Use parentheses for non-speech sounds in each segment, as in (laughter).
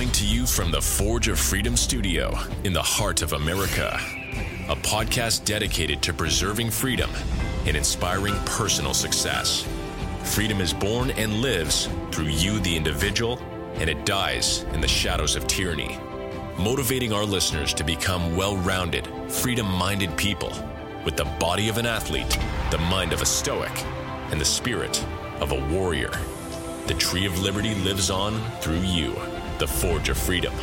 Coming to you from the Forge of Freedom studio in the heart of America, a podcast dedicated to preserving freedom and inspiring personal success. Freedom is born and lives through you, the individual, and it dies in the shadows of tyranny. Motivating our listeners to become well rounded, freedom minded people with the body of an athlete, the mind of a stoic, and the spirit of a warrior. The tree of liberty lives on through you, the forge of freedom.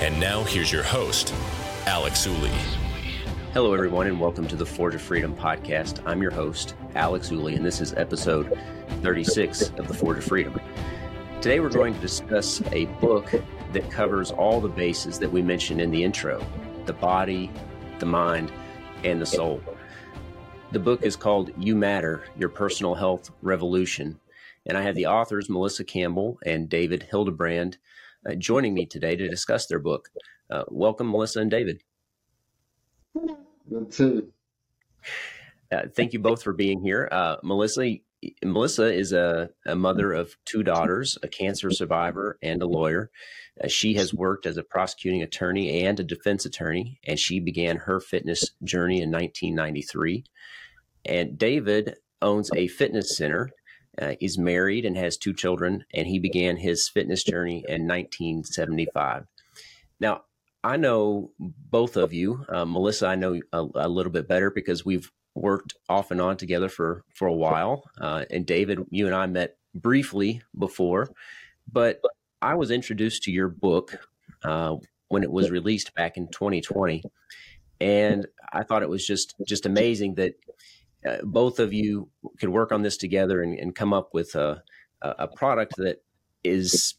And now here's your host, Alex Uli. Hello, everyone, and welcome to the Forge of Freedom podcast. I'm your host, Alex Uli, and this is episode 36 of the Forge of Freedom. Today, we're going to discuss a book that covers all the bases that we mentioned in the intro the body, the mind, and the soul. The book is called You Matter Your Personal Health Revolution and I have the authors, Melissa Campbell and David Hildebrand, uh, joining me today to discuss their book. Uh, welcome, Melissa and David. Good too. Uh, thank you both for being here. Uh, Melissa, Melissa is a, a, mother of two daughters, a cancer survivor, and a lawyer. Uh, she has worked as a prosecuting attorney and a defense attorney, and she began her fitness journey in 1993. And David owns a fitness center uh, is married and has two children, and he began his fitness journey in 1975. Now, I know both of you. Uh, Melissa, I know a, a, little bit better because we've worked off and on together for for a while. Uh, and David, you and I met briefly before, but I was introduced to your book uh, when it was released back in 2020, and I thought it was just just amazing that uh, both of you could work on this together and, and come up with a, a product that is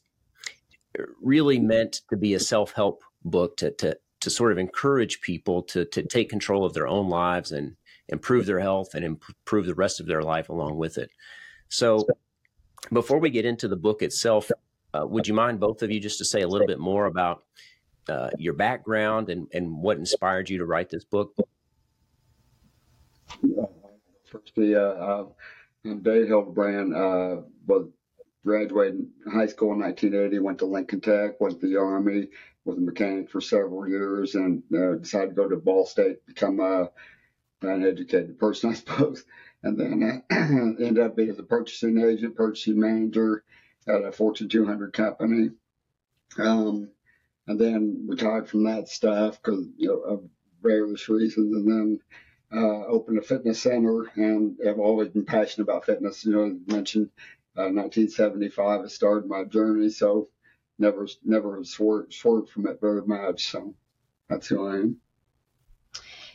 really meant to be a self-help book to, to, to sort of encourage people to, to take control of their own lives and improve their health and improve the rest of their life along with it. So before we get into the book itself, uh, would you mind both of you just to say a little bit more about uh, your background and, and what inspired you to write this book? first the uh, uh, Dave Hildebrand uh, was graduated high school in 1980, went to Lincoln Tech, went to the Army, was a mechanic for several years, and uh, decided to go to Ball State, become a, an educated person, (laughs) I suppose. And then uh, (clears throat) ended up being a purchasing agent, purchasing manager at a Fortune 200 company. Um, and then retired from that stuff because you know, of various reasons. And then uh, opened a fitness center and have always been passionate about fitness. You know, you mentioned uh, 1975 I started my journey, so never never swerved, swerved from it very much. So that's who I am.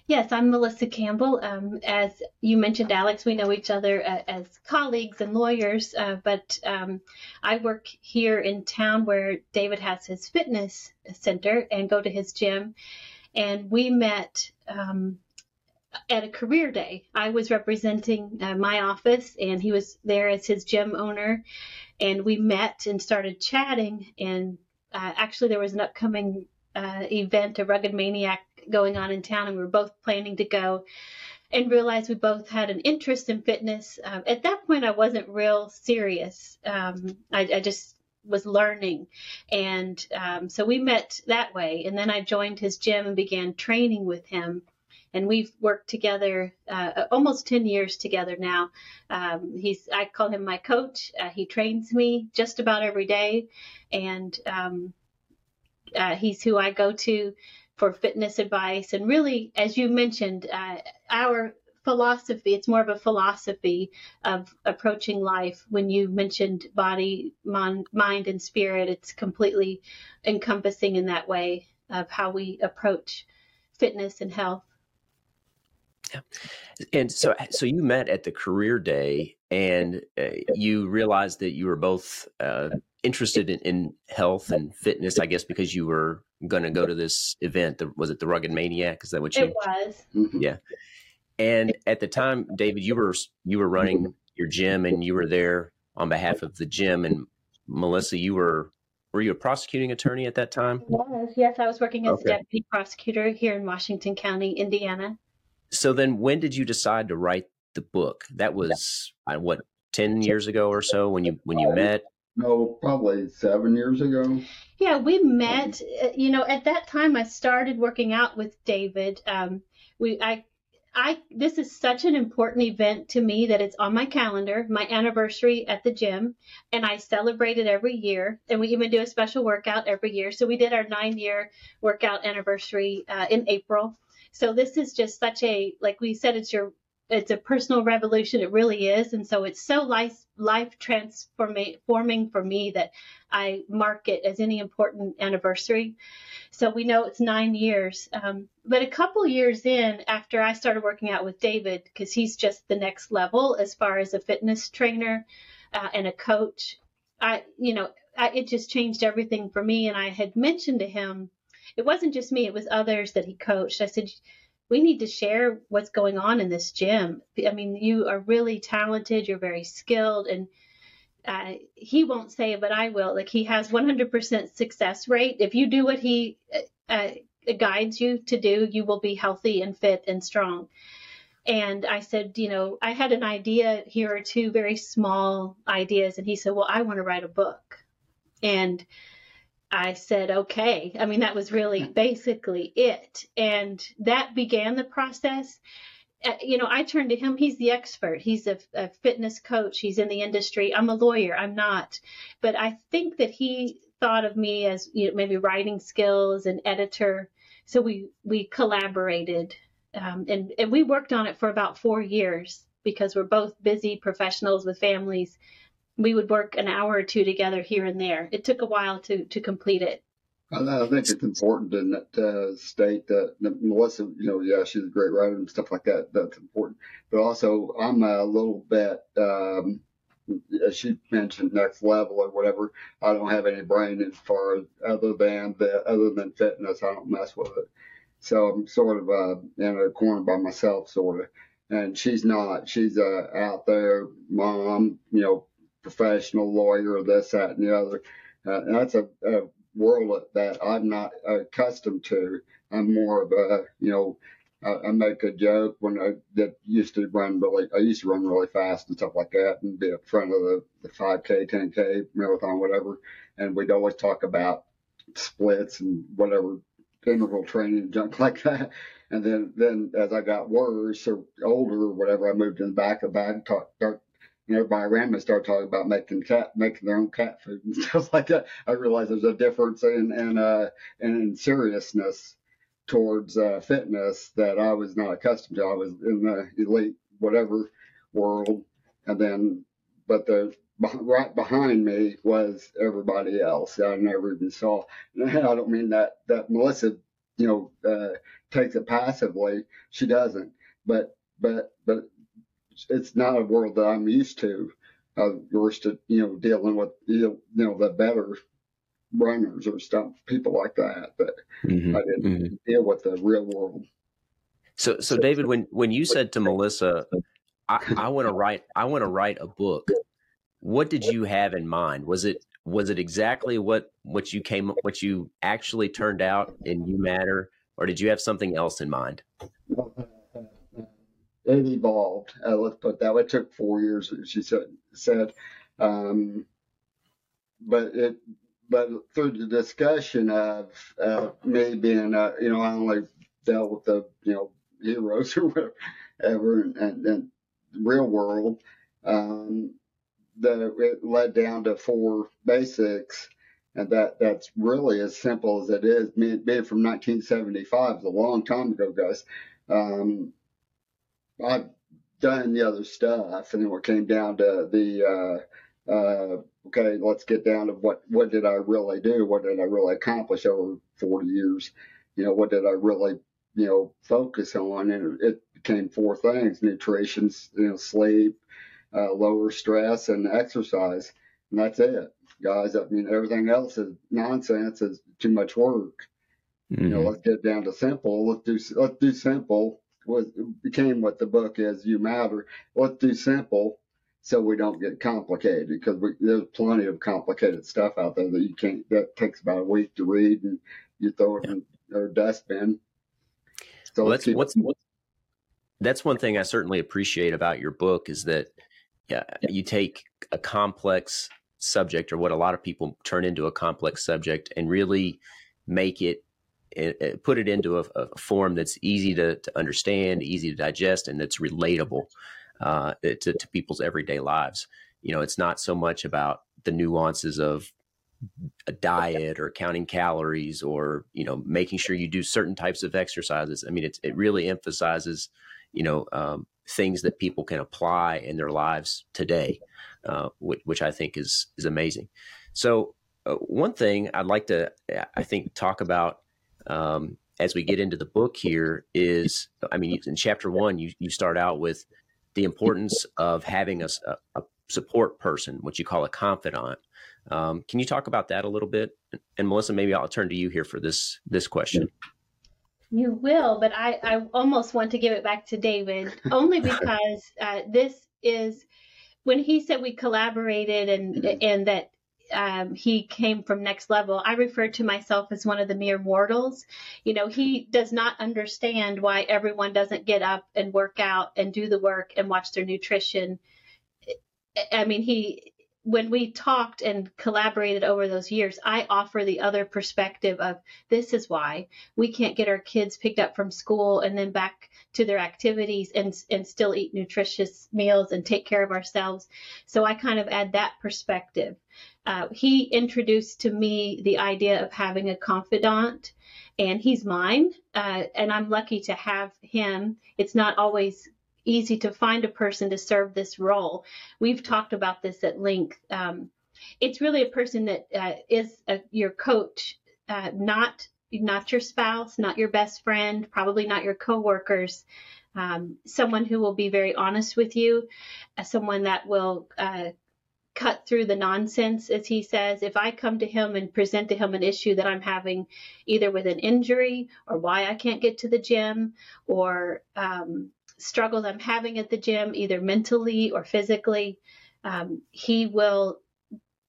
Yes, I'm Melissa Campbell. Um, as you mentioned, Alex, we know each other uh, as colleagues and lawyers, uh, but um, I work here in town where David has his fitness center and go to his gym. And we met um, at a career day. I was representing uh, my office, and he was there as his gym owner. And we met and started chatting. And uh, actually, there was an upcoming uh, event, a Rugged Maniac, going on in town, and we were both planning to go. And realized we both had an interest in fitness. Um, at that point, I wasn't real serious. Um, I, I just was learning. And um, so we met that way. And then I joined his gym and began training with him and we've worked together uh, almost 10 years together now. Um, he's I call him my coach. Uh, he trains me just about every day, and um, uh, he's who I go to for fitness advice. And really, as you mentioned, uh, our philosophy it's more of a philosophy of approaching life when you mentioned body mind, mind and spirit it's completely encompassing in that way of how we approach fitness and health yeah. And so, so you met at the career day, and uh, you realized that you were both uh, interested in, in, health and fitness. I guess because you were going to go to this event. The, was it the Rugged Maniac? Is that what you? It was. Mm-hmm. Yeah. And at the time, David, you were you were running your gym, and you were there on behalf of the gym. And Melissa, you were were you a prosecuting attorney at that time? Yes, yes, I was working as okay. deputy prosecutor here in Washington County, Indiana. So then, when did you decide to write the book? That was uh, what ten years ago or so when you when you met. No, probably seven years ago. Yeah, we met. Uh, you know, at that time, I started working out with David. Um, we, I, I. This is such an important event to me that it's on my calendar, my anniversary at the gym, and I celebrate it every year. And we even do a special workout every year. So we did our nine-year workout anniversary uh, in April. So this is just such a, like we said, it's your it's a personal revolution. It really is. And so it's so life, life transforming for me that I mark it as any important anniversary. So we know it's nine years. Um, but a couple years in after I started working out with David, because he's just the next level as far as a fitness trainer uh, and a coach, I, you know, I, it just changed everything for me. And I had mentioned to him, it wasn't just me, it was others that he coached. I said, we need to share what's going on in this gym. I mean, you are really talented, you're very skilled, and uh, he won't say it, but I will. Like he has 100% success rate. If you do what he uh, uh, guides you to do, you will be healthy and fit and strong. And I said, you know, I had an idea here or two very small ideas, and he said, well, I want to write a book. And I said, okay. I mean, that was really basically it. And that began the process. Uh, you know, I turned to him. He's the expert. He's a, a, fitness coach. He's in the industry. I'm a lawyer. I'm not. But I think that he thought of me as you know, maybe writing skills and editor. So we, we collaborated um, and, and we worked on it for about four years because we're both busy professionals with families we would work an hour or two together here and there. It took a while to to complete it. I think it's important to uh, state that Melissa, you know, yeah, she's a great writer and stuff like that. That's important. But also, I'm a little bit, um, as she mentioned, next level or whatever. I don't have any brain as far as other than the, other than fitness. I don't mess with it. So I'm sort of uh, in a corner by myself, sort of. And she's not. She's uh, out there, mom, you know, professional lawyer, this, that, and the other. Uh, and that's a, a, world that I'm not accustomed to. I'm more of a, you know, I, I make a joke when I that used to run really, I used to run really fast and stuff like that and be in front of the, the 5K, 10K, marathon, whatever. And we'd always talk about splits and whatever interval training (laughs) junk like that. And then, then as I got worse or older or whatever, I moved in the back of the bag, talk, start you know, everybody around me started talking about making cat, making their own cat food and (laughs) stuff like that. I realized there's a difference in, in, uh, in seriousness towards uh, fitness that I was not accustomed to. I was in the elite whatever world, and then, but the right behind me was everybody else I never even saw. And I don't mean that that Melissa, you know, uh, takes it passively. She doesn't. But but but it's not a world that I'm used to. I'm used to you know dealing with you know the better runners or stuff, people like that. But mm-hmm, I didn't mm-hmm. deal with the real world. So, so David, when when you said to Melissa, I, I want to write, I want to write a book. What did you have in mind? Was it was it exactly what what you came what you actually turned out in You Matter, or did you have something else in mind? It evolved. Uh, let's put that way. It took four years, she said. said. Um, but it, but through the discussion of uh, me being, uh, you know, I only dealt with the, you know, heroes (laughs) or whatever, and, and, and real world, um, that it led down to four basics. And that, that's really as simple as it is. Being from 1975 is a long time ago, guys. Um, I've done the other stuff, and then it came down to the uh, uh, okay, let's get down to what what did I really do? What did I really accomplish over 40 years? You know, what did I really you know focus on? And it became four things: nutrition, you know, sleep, uh, lower stress, and exercise. And that's it, guys. I mean, everything else is nonsense. Is too much work. Mm-hmm. You know, mm-hmm. let's get down to simple. Let's do let's do simple was became what the book is. You matter. Let's do simple so we don't get complicated because we, there's plenty of complicated stuff out there that you can't. That takes about a week to read, and you throw it in a dustbin. So well, that's what's, what's that's one thing I certainly appreciate about your book is that yeah, you take a complex subject or what a lot of people turn into a complex subject and really make it put it into a, a form that's easy to, to, understand, easy to digest, and that's relatable uh, to, to people's everyday lives. You know, it's not so much about the nuances of a diet or counting calories or you know making sure you do certain types of exercises. I mean, it it really emphasizes you know um, things that people can apply in their lives today, uh, which, which, I think is is amazing. So uh, one thing I'd like to I think talk about um, as we get into the book here is I mean in chapter one you you start out with the importance of having a, a support person, what you call a confidant. Um, can you talk about that a little bit? And Melissa, maybe I'll turn to you here for this this question. You will, but I, I almost want to give it back to David (laughs) only because uh, this is when he said we collaborated and and that um, he came from next level. I refer to myself as one of the mere mortals. You know, he does not understand why everyone doesn't get up and work out and do the work and watch their nutrition. I mean, he when we talked and collaborated over those years, I offer the other perspective of this is why we can't get our kids picked up from school and then back to their activities and and still eat nutritious meals and take care of ourselves. So I kind of add that perspective. Uh, he introduced to me the idea of having a confidant, and he's mine, uh, and I'm lucky to have him. It's not always easy to find a person to serve this role. We've talked about this at length. Um, it's really a person that uh, is a, your coach, uh, not not your spouse, not your best friend, probably not your coworkers. Um, someone who will be very honest with you, uh, someone that will uh, cut through the nonsense, as he says. If I come to him and present to him an issue that I'm having, either with an injury or why I can't get to the gym or um, struggles I'm having at the gym, either mentally or physically, um, he will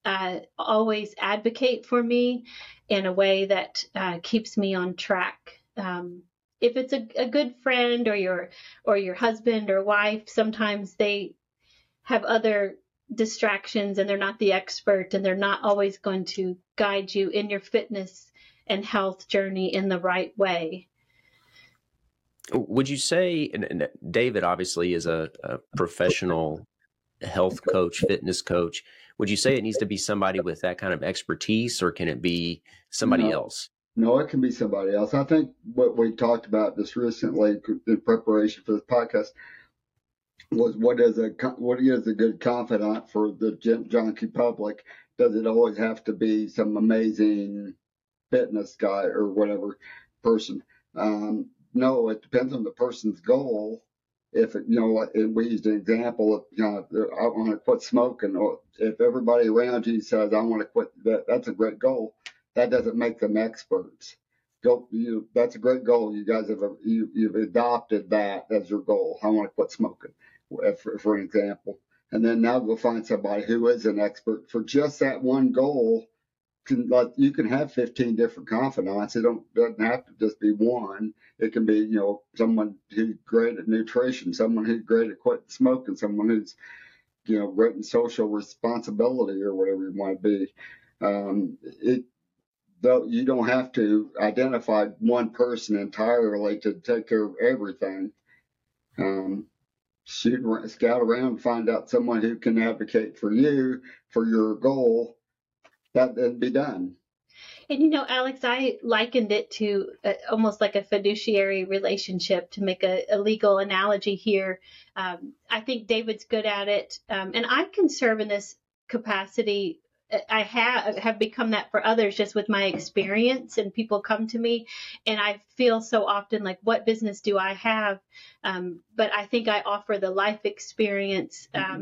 uh, always advocate for me in a way that uh, keeps me on track. Um, if it's a, a, good friend or your or your husband or wife, sometimes they have other distractions and they're not the expert and they're not always going to guide you in your fitness and health journey in the right way. Would you say, and, David obviously is a, a professional health coach, fitness coach. Would you say it needs to be somebody with that kind of expertise, or can it be somebody no. else? No, it can be somebody else. I think what we talked about just recently in preparation for this podcast was what is a what is a good confidant for the junkie public? Does it always have to be some amazing fitness guy or whatever person? Um, no, it depends on the person's goal. If it, you know, we used an example of, you know, I want to quit smoking, or if everybody around you says I want to quit, that that's a great goal. That doesn't make them experts. Go, you, that's a great goal. You guys have you, you've adopted that as your goal. I want to quit smoking, for, for an example. And then now go find somebody who is an expert for just that one goal can like you can have 15 different confidants. It don't doesn't have to just be one. It can be you know someone who's great at nutrition, someone who's great at quitting smoking, someone who's you know great in social responsibility or whatever you to be. Um, it though you don't have to identify one person entirely to take care of everything. Um, shoot, scout around, find out someone who can advocate for you for your goal that would be done. And you know, Alex, I likened it to a, almost like a fiduciary relationship to make a, a legal analogy here. Um, I think David's good at it, um, and I can serve in this capacity. I have have become that for others just with my experience, and people come to me, and I feel so often like, what business do I have? Um, but I think I offer the life experience um, mm-hmm.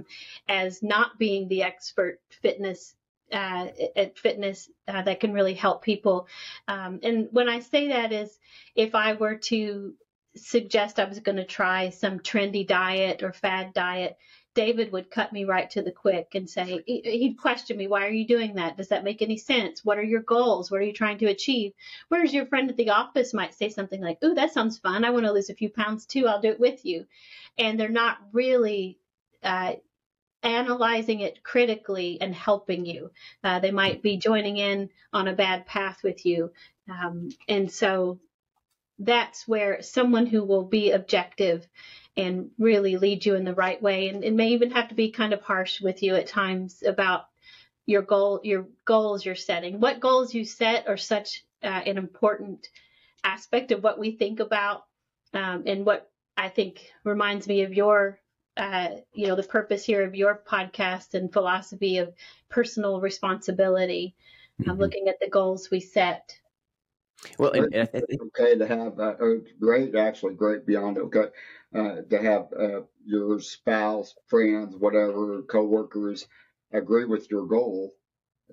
as not being the expert fitness uh, at fitness uh, that can really help people. Um, and when I say that is if I were to suggest I was going to try some trendy diet or fad diet, David would cut me right to the quick and say, he'd question me, why are you doing that? Does that make any sense? What are your goals? What are you trying to achieve? Whereas your friend at the office might say something like, ooh, that sounds fun. I want to lose a few pounds too. I'll do it with you. And they're not really uh, analyzing it critically and helping you. Uh, they might be joining in on a bad path with you. Um, and so that's where someone who will be objective and really lead you in the right way and, and may even have to be kind of harsh with you at times about your goal your goals you're setting what goals you set are such uh, an important aspect of what we think about um, and what i think reminds me of your uh, you know the purpose here of your podcast and philosophy of personal responsibility mm-hmm. looking at the goals we set well, and, and think, okay to have uh, great, actually great beyond okay uh, to have uh, your spouse, friends, whatever, coworkers agree with your goal,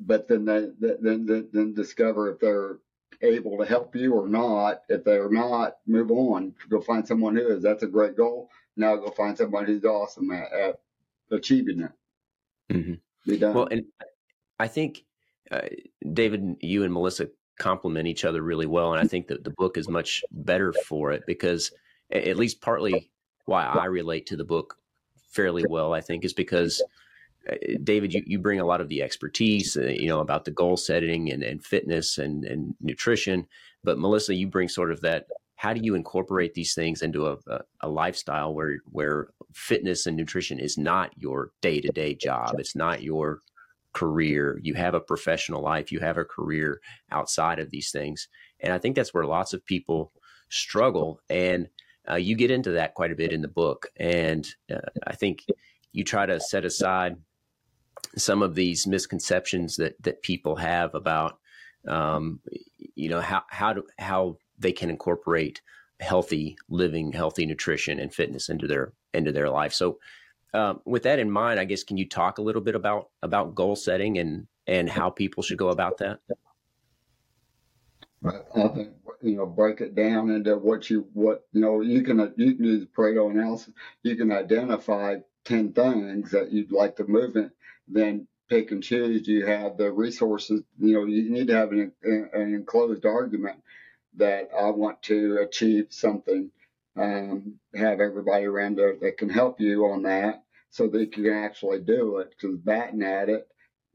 but then they then then, then discover if they're able to help you or not. If they're not, move on. Go find someone who is. That's a great goal. Now go find somebody who's awesome at, at achieving it. Mm-hmm. Well, and I think uh, David, you and Melissa complement each other really well. And I think that the book is much better for it because, at least partly why I relate to the book fairly well, I think, is because. Uh, David, you, you bring a lot of the expertise, uh, you know, about the goal setting and, and fitness and, and nutrition. But Melissa, you bring sort of that. How do you incorporate these things into a, a, a lifestyle where where fitness and nutrition is not your day to day job? It's not your career, you have a professional life, you have a career outside of these things. And I think that's where lots of people struggle. And uh, you get into that quite a bit in the book. And uh, I think you try to set aside some of these misconceptions that, that people have about, um, you know, how, how, to, how they can incorporate healthy living, healthy nutrition and fitness into their, into their life. So, um, with that in mind, I guess can you talk a little bit about about goal setting and and how people should go about that? I think you know break it down into what you what you know you can you can do the Pareto analysis. You can identify ten things that you'd like to move in, then pick and choose. You have the resources. You know you need to have an, an enclosed argument that I want to achieve something. Um, have everybody around there that can help you on that so that you can actually do it. Because batting at it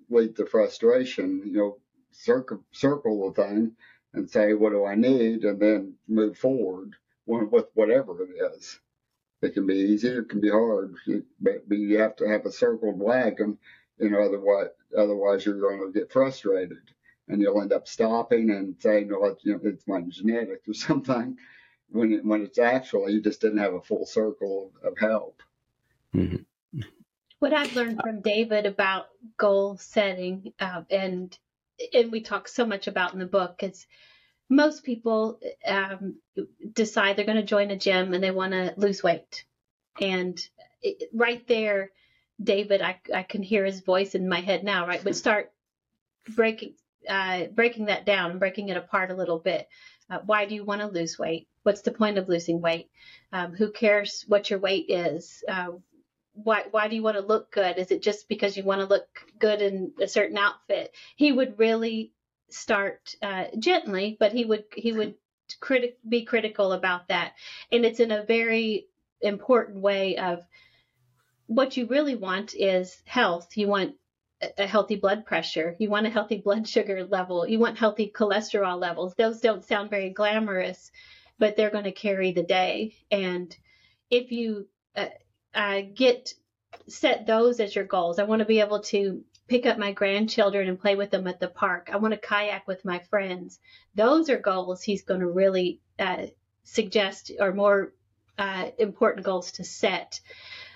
leads to frustration. You know, circle circle the thing and say, what do I need, and then move forward with whatever it is. It can be easy, it can be hard, but you have to have a circled wagon. You know, otherwise, otherwise you're going to get frustrated, and you'll end up stopping and saying, "No, you know, it's my genetics or (laughs) something." When it, when it's actually you just didn't have a full circle of, of help. Mm-hmm. What I've learned from David about goal setting, uh, and and we talk so much about in the book, is most people um, decide they're going to join a gym and they want to lose weight, and it, right there, David, I, I can hear his voice in my head now, right? But (laughs) start breaking uh, breaking that down, breaking it apart a little bit. Uh, why do you want to lose weight? What's the point of losing weight? Um, who cares what your weight is? Uh, why why do you want to look good? Is it just because you want to look good in a certain outfit? He would really start uh, gently, but he would he would be critical about that, and it's in a very important way of what you really want is health. You want a healthy blood pressure. You want a healthy blood (laughs) sugar level. You want healthy cholesterol levels. Those don't sound very glamorous, but they're going to carry the day. And if you uh, get set those as your goals. I want to be able to pick up my grandchildren and play with them at the park. I want to kayak with my friends. Those are goals he's going to really uh, suggest are more uh, important goals to set.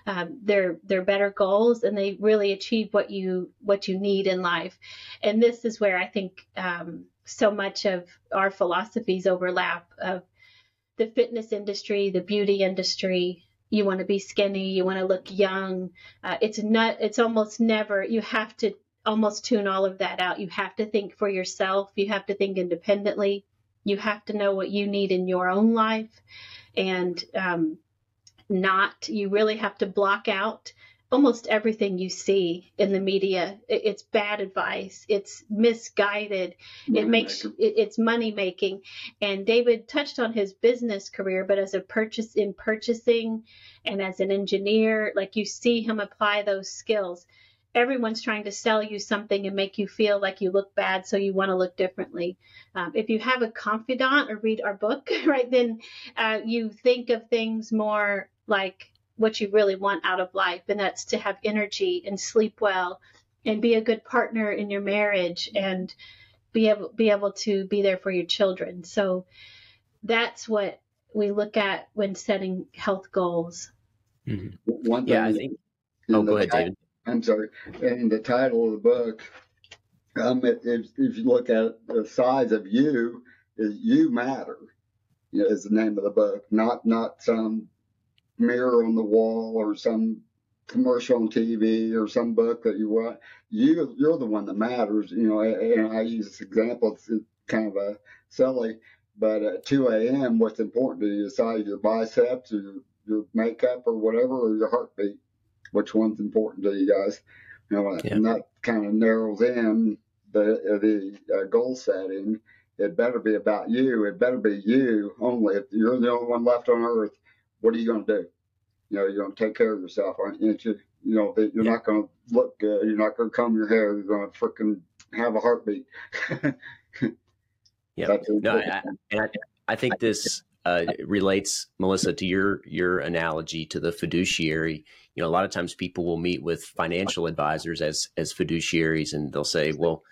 Um, they're they're better goals and they really achieve what you what you need in life. And this is where I think um, so much of our philosophies overlap of the fitness industry, the beauty industry, you want to be skinny, you want to look young. Uh, it's not, it's almost never, you have to almost tune all of that out. You have to think for yourself, you have to think independently, you have to know what you need in your own life and um, not, you really have to block out almost everything you see in the media it's bad advice it's misguided money it makes it, it's money making. And david touched on his business career but as a purchase in purchasing and as an engineer like you see him apply those skills. Everyone's trying to sell you something and make you feel like you look bad so you want to look differently. Um, if you have a confidant or read our book (laughs) right then uh, you think of things more like what you really want out of life, and that's to have energy and sleep well and be a good partner in your marriage and be able be able to be there for your children. So that's what we look at when setting health goals. Mm-hmm. One thing yeah, I think. Oh, go ahead, David. I'm sorry. In the title of the book, um, if, if you look at the size of you, is you matter. You know, is the name of the book, not not some mirror on the wall or some commercial on TV or some book that you want. You you're the one that matters. You know, and I use this example. It's kind of a silly, but at 2 a.m., what's important to you is size your biceps or your, your makeup or whatever, or your heartbeat. Which one's important to you guys? You know, yeah. and that kind of narrows in the the uh, goal setting. It better be about you. It better be you only. If you're the only one left on earth, what are you going to do? You know, you're going to take care of yourself, aren't you? You know, you're yeah. not going to look good. You're not going to comb your hair. You're going to freaking have a heartbeat. (laughs) yeah. No, I, I, I think this uh, relates, Melissa, to your your analogy to the fiduciary. You know, a lot of times people will meet with financial advisors as as fiduciaries, and they'll say, "Well,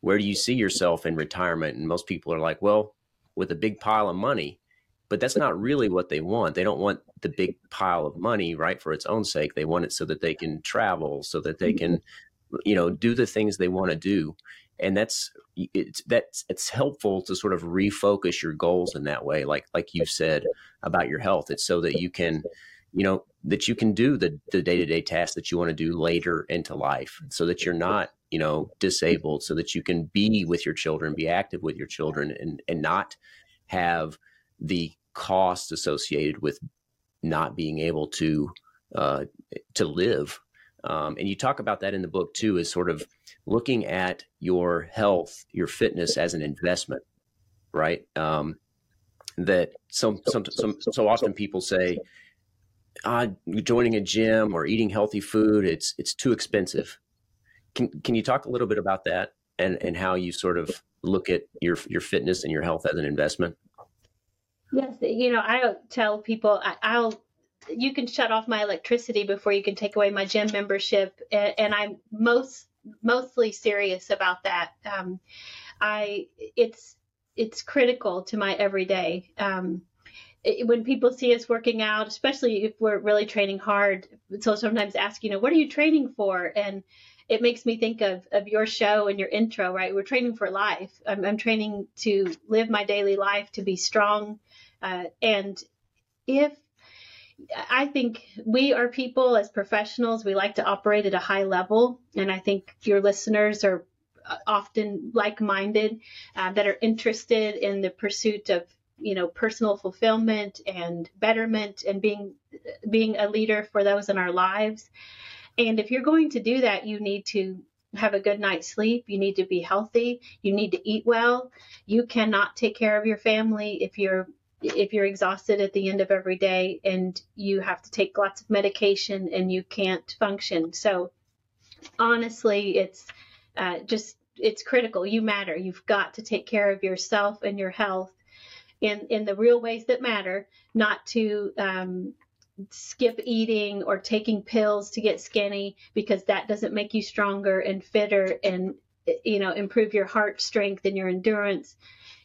where do you see yourself in retirement?" And most people are like, "Well, with a big pile of money." But that's not really what they want. They don't want the big pile of money, right, for its own sake. They want it so that they can travel, so that they can, mm-hmm. you know, do the things they want to do. And that's it's that's it's helpful to sort of refocus your goals in that way, like like you said about your health. It's so that you can, you know, that you can do the the day to day tasks that you want to do later into life, so that you're not you know disabled, so that you can be with your children, be active with your children, and and not have the cost associated with not being able to uh, to live. Um, and you talk about that in the book too, is sort of looking at your health, your fitness as an investment, right? Um, that some, some, some, so often people say, ah, joining a gym or eating healthy food, it's, it's too expensive. Can, can you talk a little bit about that and, and how you sort of look at your, your fitness and your health as an investment? Yes, you know, I tell people I, will you can shut off my electricity before you can take away my gym membership, and, and I'm most mostly serious about that. Um, I it's it's critical to my everyday. Um, it, when people see us working out, especially if we're really training hard, so sometimes ask, you know, what are you training for? And it makes me think of, of your show and your intro, right? We're training for life. I'm, I'm training to live my daily life, to be strong, uh, and if I think we are people as professionals, we like to operate at a high level. And I think your listeners are uh, often like minded uh, that are interested in the pursuit of you know personal fulfillment and betterment and being being a leader for those in our lives. And if you're going to do that you need to have a good night's sleep. You need to be healthy. You need to eat well. You cannot take care of your family if you're if you're exhausted at the end of every day and you have to take lots of medication and you can't function. So honestly, it's uh, just it's critical. You matter. You've got to take care of yourself and your health in in the real ways that matter. Not to um, skip eating or taking pills to get skinny because that doesn't make you stronger and fitter and you know improve your heart strength and your endurance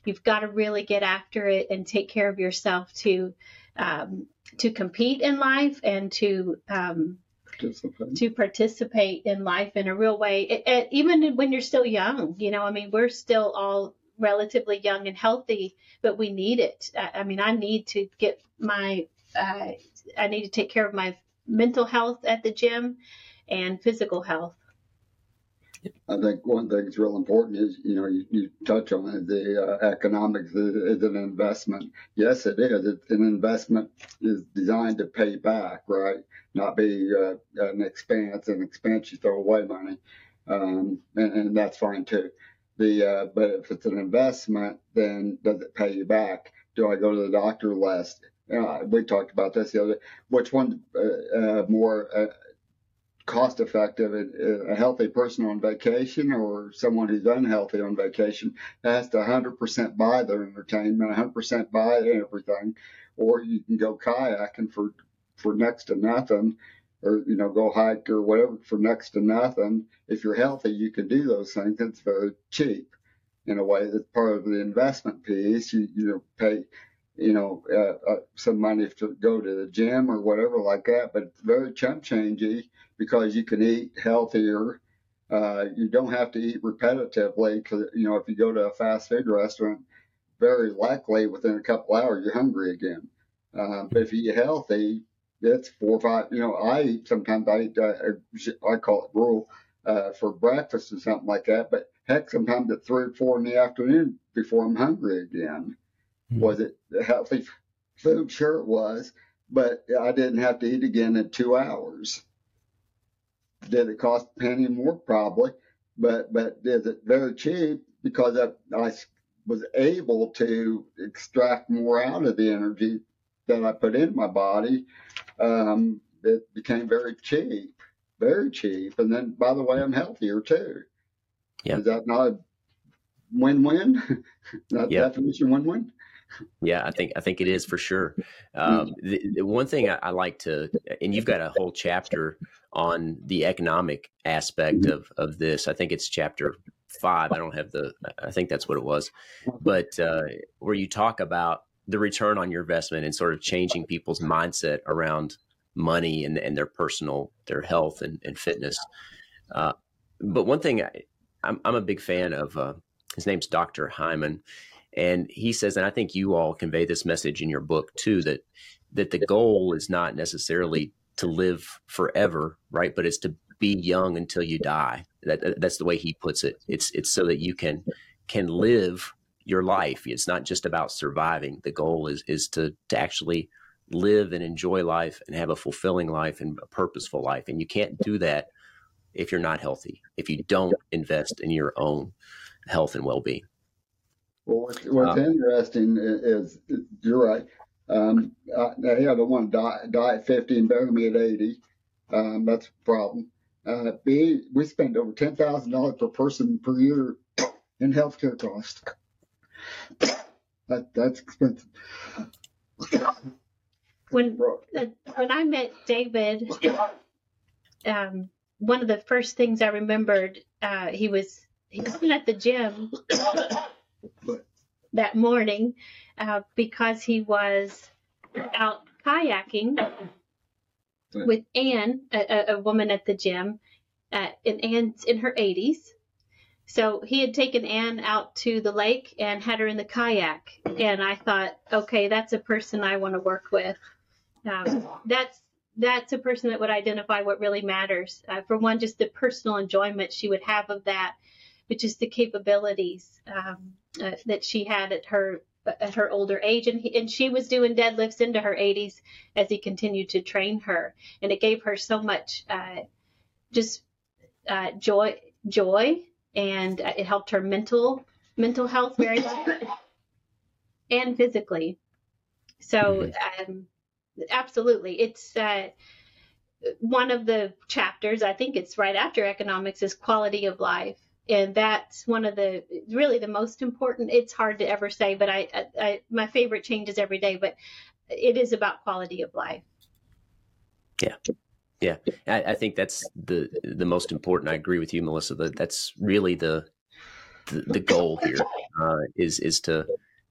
You've got to really get after it and take care of yourself to um, to compete in life and to um, participate. to participate in life in a real way. It, it, even when you're still young, you know, I mean, we're still all relatively young and healthy, but we need it. I, I mean, I need to get my uh, I need to take care of my mental health at the gym and physical health. I think one thing that's real important is, you know, you, you touch on it, the uh, economics is, is, an investment. Yes, it is. It's an investment is designed to pay back, right? Not be uh, an expense. An expense, you throw away money, um, and, and, that's fine too. The uh, but if it's an investment, then does it pay you back? Do I go to the doctor less? Uh, we talked about this the other. Day. Which one uh, uh, more cost effective. A healthy person on vacation or someone who's unhealthy on vacation has to 100% buy their entertainment, 100% buy everything. Or you can go kayaking for, for next to nothing or, you know, go hike or whatever for next to nothing. If you're healthy, you can do those things. It's very cheap in a way. That's part of the investment piece. You, you know, pay, you know, uh, uh, some money to go to the gym or whatever like that, but it's very chump changey because you can eat healthier. Uh, you don't have to eat repetitively because, you know, if you go to a fast food restaurant, very likely within a couple hours you're hungry again. Uh, but if you eat healthy, it's four or five. You know, I eat sometimes I eat uh, I call it gruel uh, for breakfast or something like that. But heck, sometimes at three or four in the afternoon before I'm hungry again. Mm-hmm. Was it healthy food? Sure, it was, but I didn't have to eat again in two hours. Did it cost a penny more? Probably. But but is it very cheap because I, I was able to extract more out of the energy that I put in my body. Um, it became very cheap, very cheap. And then, by the way, I'm healthier too. Yeah. Is that not a win-win? (laughs) that yep. definition win-win? Yeah, I think I think it is for sure. Um, the, the, one thing I, I, like to, and you've got a whole chapter on the economic aspect mm-hmm. of of this. I think it's chapter five. I don't have the. I think that's what it was, but uh, where you talk about the return on your investment and sort of changing people's mindset around money and, and their personal their health and, and fitness. Uh, but one thing I, I'm, I'm a big fan of. Uh, his name's Dr. Hyman and he says, and I think you all convey this message in your book too, that that the goal is not necessarily to live forever, right? But it's to be young until you die. That that's the way he puts it. It's it's so that you can can live your life. It's not just about surviving. The goal is is to to actually live and enjoy life and have a fulfilling life and a purposeful life. And you can't do that if you're not healthy. If you don't invest in your own health and well being. Well, what's, what's um, interesting is, is, you're right. Um, I, hey, I don't want to die, die at 50 and bury me at 80. Um, that's a problem. Uh, B, we spend over $10,000 per person per year in healthcare costs. That, that's expensive. When, uh, when I met David, um, one of the first things I remembered, uh, he was he was at the gym that morning uh, because he was out kayaking with Anne, a, a, woman at the gym, uh, and Anne's in her 80s. So he had taken Anne out to the lake and had her in the kayak. And I thought, okay, that's a person I want to work with. Um, that's that's a person that would identify what really matters. Uh, for one, just the personal enjoyment she would have of that, but just the capabilities um, uh, that she had at her at her older age, and he, and she was doing deadlifts into her 80s as he continued to train her, and it gave her so much uh, just uh, joy joy, and uh, it helped her mental mental health very much and physically. So mm-hmm. um, absolutely, it's uh, one of the chapters. I think it's right after economics is quality of life and that's one of the really the most important it's hard to ever say but I, I, my favorite changes every day but it is about quality of life. Yeah. Yeah. I, I, think that's the the most important. I agree with you melissa that that's really the the, the goal here uh, is is to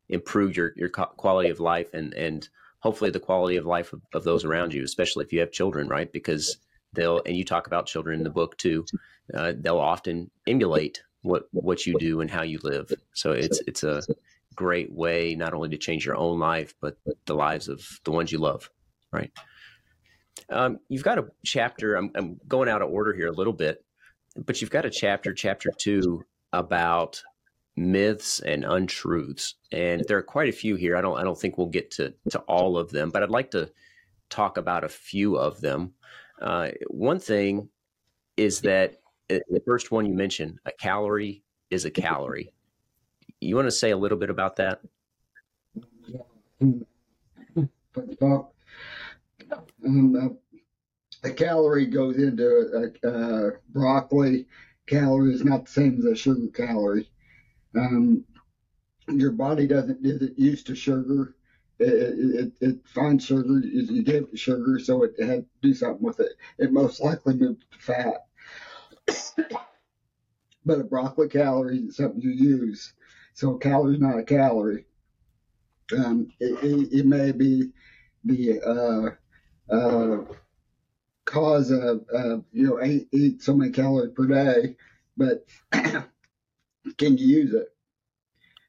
improve your your quality of life and and hopefully the quality of life of, of those around you especially if you have children right? Because they'll and you talk about children in the book too uh, they'll often emulate what what you do and how you live so it's it's a great way not only to change your own life but the lives of the ones you love right um, you've got a chapter I'm, I'm, going out of order here a little bit but you've got a chapter, chapter two, about myths and untruths, and there are quite a few here. I don't I don't think we'll get to to all of them, but I'd like to talk about a few of them. Uh, one thing is that the first one you mentioned, a calorie is a calorie. You want to say a little bit about that? Um, uh, a calorie goes into a, a broccoli. Calorie is not the same as a sugar calorie. Um, your body doesn't isn't used to sugar. It, it, it finds sugar. You give it sugar, so it had to do something with it. It most likely moved to fat. But a broccoli calorie is something you use. So a calorie not a calorie. Um, it, it, it, may be the uh, uh, cause of, you know eat, eat so many calories per day, but (clears throat) can you use it?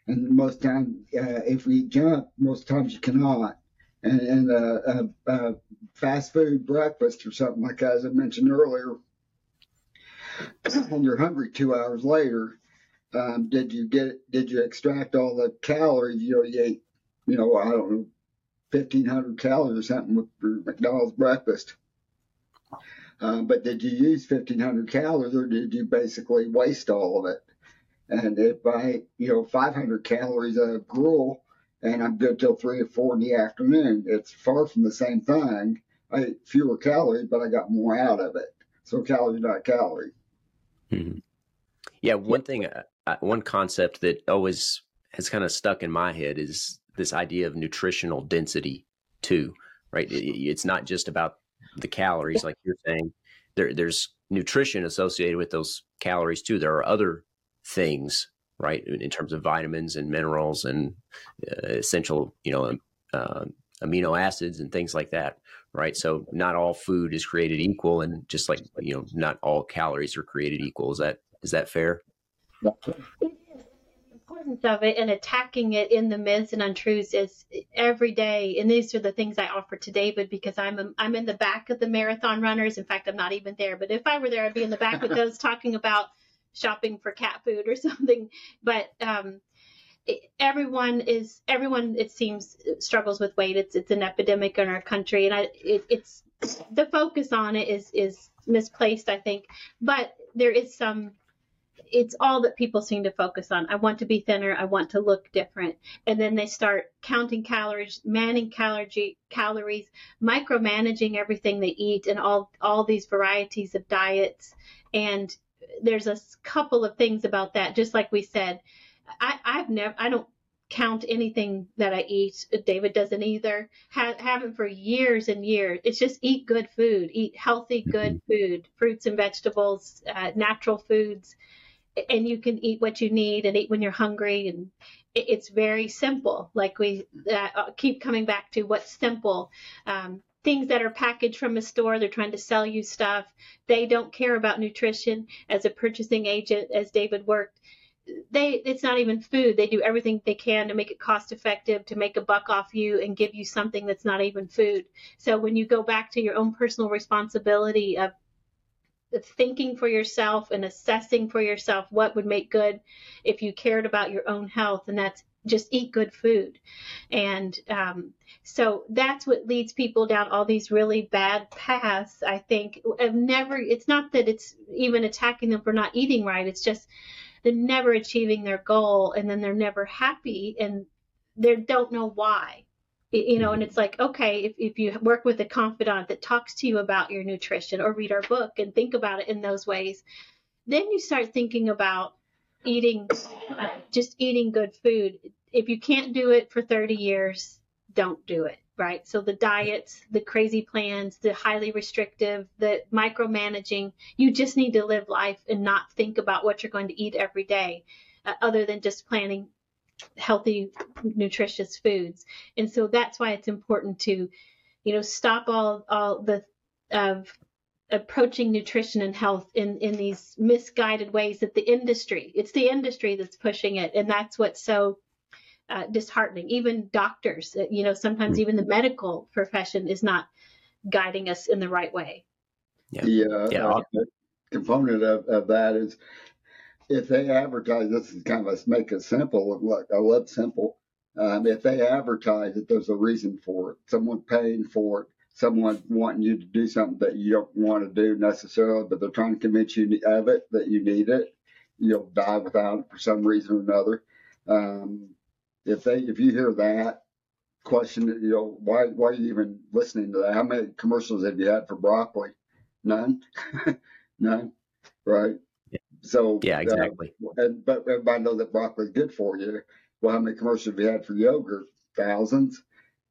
And most times, uh, if we junk, most times you cannot. And, and uh, uh, uh, fast food breakfast or something like that, as I mentioned earlier, (clears throat) and you're hungry two hours later, um, did you get did you extract all the calories? You know, you ate, you know, I don't know, fifteen hundred calories or something with your McDonald's breakfast. Uh, but did you use fifteen hundred calories, or did you basically waste all of it? And if I, you know, 500 calories of gruel, and I'm good till three or four in the afternoon, it's far from the same thing. I ate fewer calories, but I got more out of it. So calorie not calorie. Mm-hmm. Yeah, one thing, uh, uh, one concept that always has kind of stuck in my head is this idea of nutritional density too, right? It, it's not just about the calories, like you're saying. There, there's nutrition associated with those calories too. There are other things, right, in terms of vitamins and minerals and uh, essential, you know, um, uh, amino acids and things like that, right? So not all food is created equal, and just like you know, not all calories are created equal. Is that is that fair? the importance of it and attacking it in the myths and untruths is every day and these are the things i offer to david because i'm a, i'm in the back of the marathon runners in fact i'm not even there but if i were there i'd be in the back with (laughs) those talking about shopping for cat food or (laughs) something but um, everyone is everyone it seems struggles with weight it's it's an epidemic in our country and I, it, it's the focus on it is is misplaced i think but there is some it's all that people seem to focus on. I want to be thinner. I want to look different. And then they start counting calories, manning calorie, calories, micromanaging everything they eat and all, all these varieties of diets. And there's a couple of things about that. Just like we said, I, I've never, I don't count anything that I eat. David doesn't either. Ha- haven't for years and years. It's just eat good food, eat healthy, good food, fruits and vegetables, uh, natural foods, and you can eat what you need and eat when you're hungry. And it, it's very simple. Like we uh, keep coming back to what's simple. Um, things that are packaged from a store. They're trying to sell you stuff. They don't care about nutrition. As a purchasing agent, as David worked, they it's not even food. They do everything they can to make it cost effective, to make a buck off you and give you something that's not even food. So when you go back to your own personal responsibility of thinking for yourself and assessing for yourself what would make good if you cared about your own health and that's just eat good food and um, so that's what leads people down all these really bad paths i think of never it's not that it's even attacking them for not eating right it's just they're never achieving their goal and then they're never happy and they don't know why. You know and it's like okay if, if you work with a confidant that talks to you about your nutrition or read our book and think about it in those ways then you start thinking about eating uh, just eating good food. If you can't do it for 30 years don't do it right so the diets the crazy plans the highly restrictive the micromanaging you just need to live life and not think about what you're going to eat every day uh, other than just planning healthy, nutritious foods. And so that's why it's important to, you know, stop all all the of approaching nutrition and health in in these misguided ways that the industry it's the industry that's pushing it and that's what's so uh, disheartening even doctors uh, you know sometimes mm-hmm. even the medical profession is not guiding us in the right way yeah yeah uh, component of, of that is if they advertise, this is kind of a make it simple. Look, I love simple. Um, if they advertise it, there's a reason for it. Someone paying for it, someone wanting you to do something that you don't want to do necessarily, but they're trying to convince you of it, that you need it. You'll die without it for some reason or another. Um, if they, if you hear that, question, you know, why, why are you even listening to that? How many commercials have you had for broccoli? None, (laughs) none, right? So yeah, uh, exactly. Uh, and, but everybody knows that broccoli is good for you. Well, how many commercials have you had for yogurt? Thousands.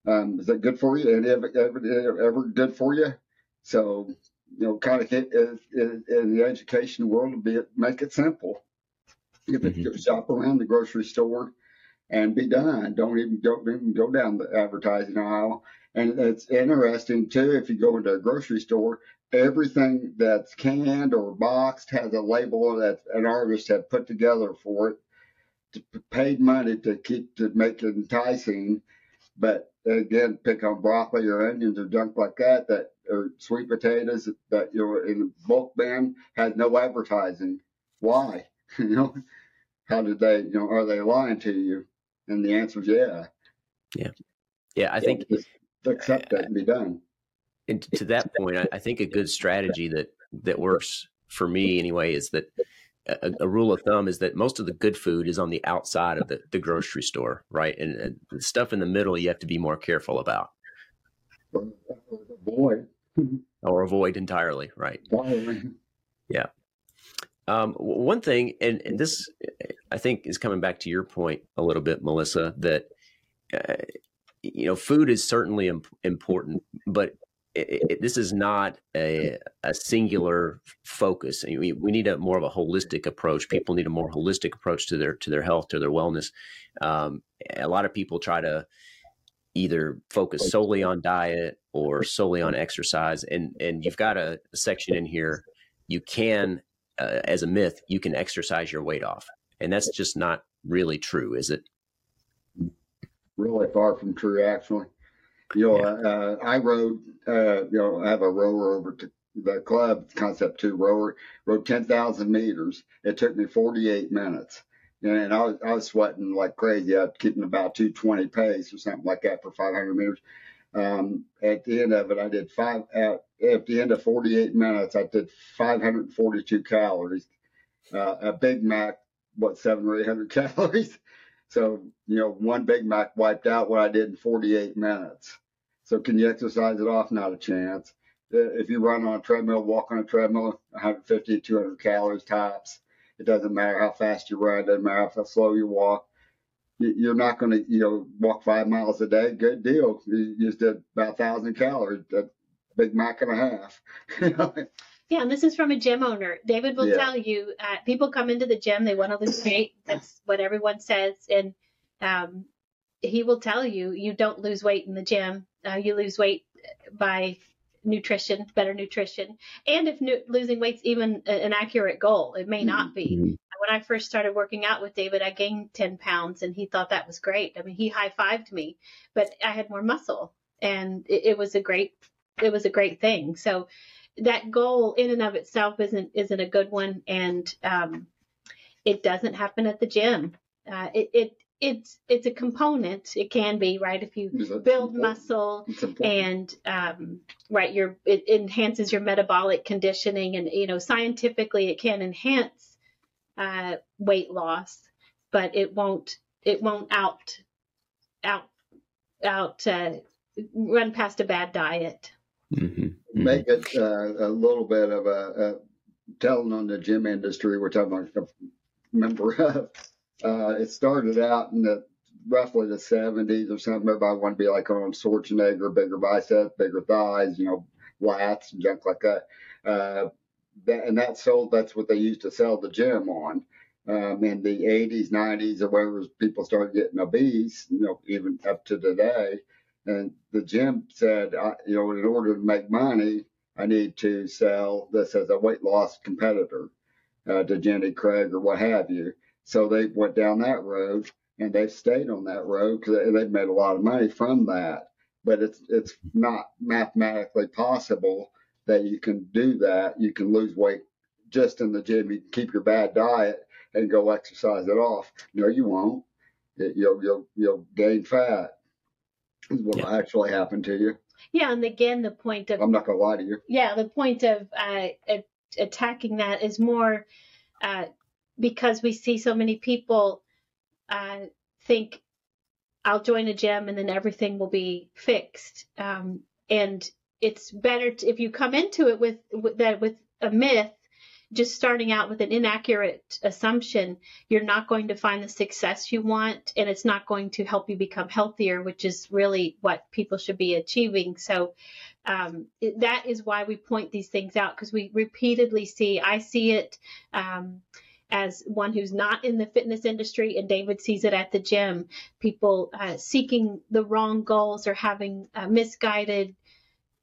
Um, is that good for you? And ever, ever, ever good for you? So, you know, kind of hit in, in the education world, be it, make it simple. If mm-hmm. you shop around the grocery store and be done. Don't even don't even go down the advertising aisle. And it's interesting too if you go into a grocery store, everything that's canned or boxed has a label that an artist had put together for it, to, paid money to keep to make it enticing. But again, pick on broccoli or onions or junk like that, that or sweet potatoes that you know in bulk bin has no advertising. Why? (laughs) you know, how did they? You know, are they lying to you? And the answer is yeah. Yeah, yeah. I think accept that and be done and to that point, I, think a good strategy that that works for me anyway is that a, a, rule of thumb is that most of the good food is on the outside of the, the grocery store, right? And, and the stuff in the middle you have to be more careful about. Avoid. (laughs) or avoid entirely, right? Yeah. Um, one thing, and, and, this I think is coming back to your point a little bit, Melissa, that uh, you know food is certainly imp- important, but it, it, this is not a, a singular focus. We, we need a more of a holistic approach. People need a more holistic approach to their to their health, to their wellness. Um, a lot of people try to either focus solely on diet or solely on exercise, and and you've got a section in here. You can, uh, as a myth, you can exercise your weight off, and that's just not really true, is it? Really far from true, actually. You know, yeah. uh, I rode, uh, you know, I have a rower over to the club, Concept 2 rower, rode 10,000 meters. It took me 48 minutes. And I was, I was sweating like crazy. I was keeping about 220 pace or something like that for 500 meters. Um, at the end of it, I did five, at, at the end of 48 minutes, I did 542 calories. Uh, a Big Mac, what, seven or 800 (laughs) calories? So, you know, one Big Mac wiped out what I did in 48 minutes. So, can you exercise it off? Not a chance. Uh, if you run on a treadmill, walk on a treadmill, 150 200 calories tops. It doesn't matter how fast you run, it doesn't matter how slow you walk. You're not going to, you know, walk five miles a day. Good deal. You just did about a thousand calories. That Big Mac and a half. (laughs) Yeah, and this is from a gym owner. David will yeah. tell you, uh, people come into the gym, they want to lose weight. That's what everyone says. And um, he will tell you, you don't lose weight in the gym. Uh, you lose weight by nutrition, better nutrition. And if nu- losing weight's even an accurate goal, it may not be. When I first started working out with David, I gained 10 pounds and he thought that was great. I mean, he high fived me, but I had more muscle and it, it was a great, it was a great thing. So, that goal in and of itself isn't isn't a good one, and um, it doesn't happen at the gym. Uh, it, it it's it's a component. It can be right if you build muscle and um, right your it enhances your metabolic conditioning, and you know scientifically it can enhance uh, weight loss, but it won't it won't out out out uh, run past a bad diet. Mm-hmm. Mm-hmm. Make it uh, a little bit of a, a, telling on the gym industry, which I'm a member of. (laughs) Uh, it started out in the roughly the 70s or something. Everybody wanted to be like Arnold Schwarzenegger, bigger biceps, bigger thighs, you know, lats and junk like that. Uh, that and that sold. That's what they used to sell the gym on. Um, in the 80s, 90s, or wherever people started getting obese, you know, even up to today. And the gym said, I, you know, in order to make money, I need to sell this as a weight loss competitor uh, to Jenny Craig or what have you. So they went down that road and they've stayed on that road because they've made a lot of money from that. But it's it's not mathematically possible that you can do that. You can lose weight just in the gym. You can keep your bad diet and go exercise it off. No, you won't. It, you'll you'll you'll gain fat. Is what will actually happen to you. Yeah, and again, the point of I'm not gonna lie to you. Yeah, the point of uh, attacking that is more uh, because we see so many people uh, think I'll join a gym and then everything will be fixed. Um, and it's better to, if you come into it with, with that with a myth just starting out with an inaccurate assumption, you're not going to find the success you want, and it's not going to help you become healthier, which is really what people should be achieving. So, um, that is why we point these things out because we repeatedly see, I see it. Um, as one who's not in the fitness industry, and David sees it at the gym. People uh, seeking the wrong goals or having uh, misguided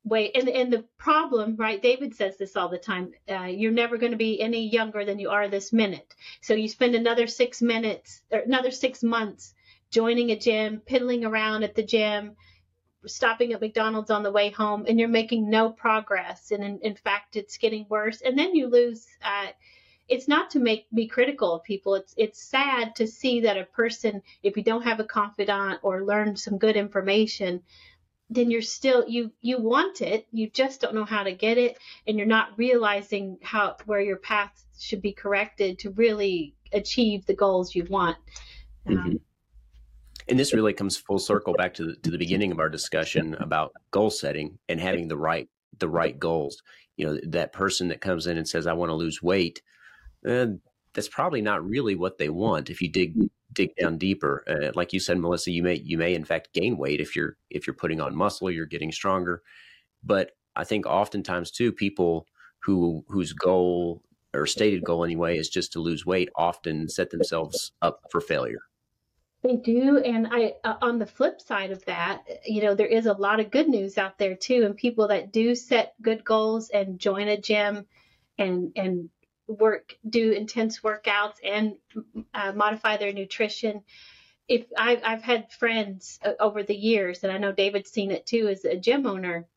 way and and the problem right david says this all the time uh, you're never going to be any younger than you are this minute. So you spend another six minutes or another six months joining a gym piddling around at the gym stopping at mcdonald's on the way home and you're making no progress. And in, in fact it's getting worse. And then you lose uh, it's not to make be critical of people. It's it's sad to see that a person if you don't have a confidant or learn some good information then you're still you you want it. You just don't know how to get it and you're not realizing how where your path should be corrected to really achieve the goals you want. Um, mm-hmm. and this really comes full circle back to the, to the beginning of our discussion about goal setting and having the right the right goals. You know that person that comes in and says i want to lose weight uh, that's probably not really what they want if you dig dig down deeper. Uh, like you said, Melissa, you may you may in fact gain weight if you're if you're putting on muscle, you're getting stronger. But I think oftentimes too, people who whose goal or stated goal anyway is just to lose weight often set themselves up for failure. They do, and I uh, on the flip side of that, you know, there is a lot of good news out there too, and people that do set good goals and join a gym and and work, do intense workouts and uh, modify their nutrition. If I, I've had friends uh, over the years, and I know David's seen it too, as a gym owner,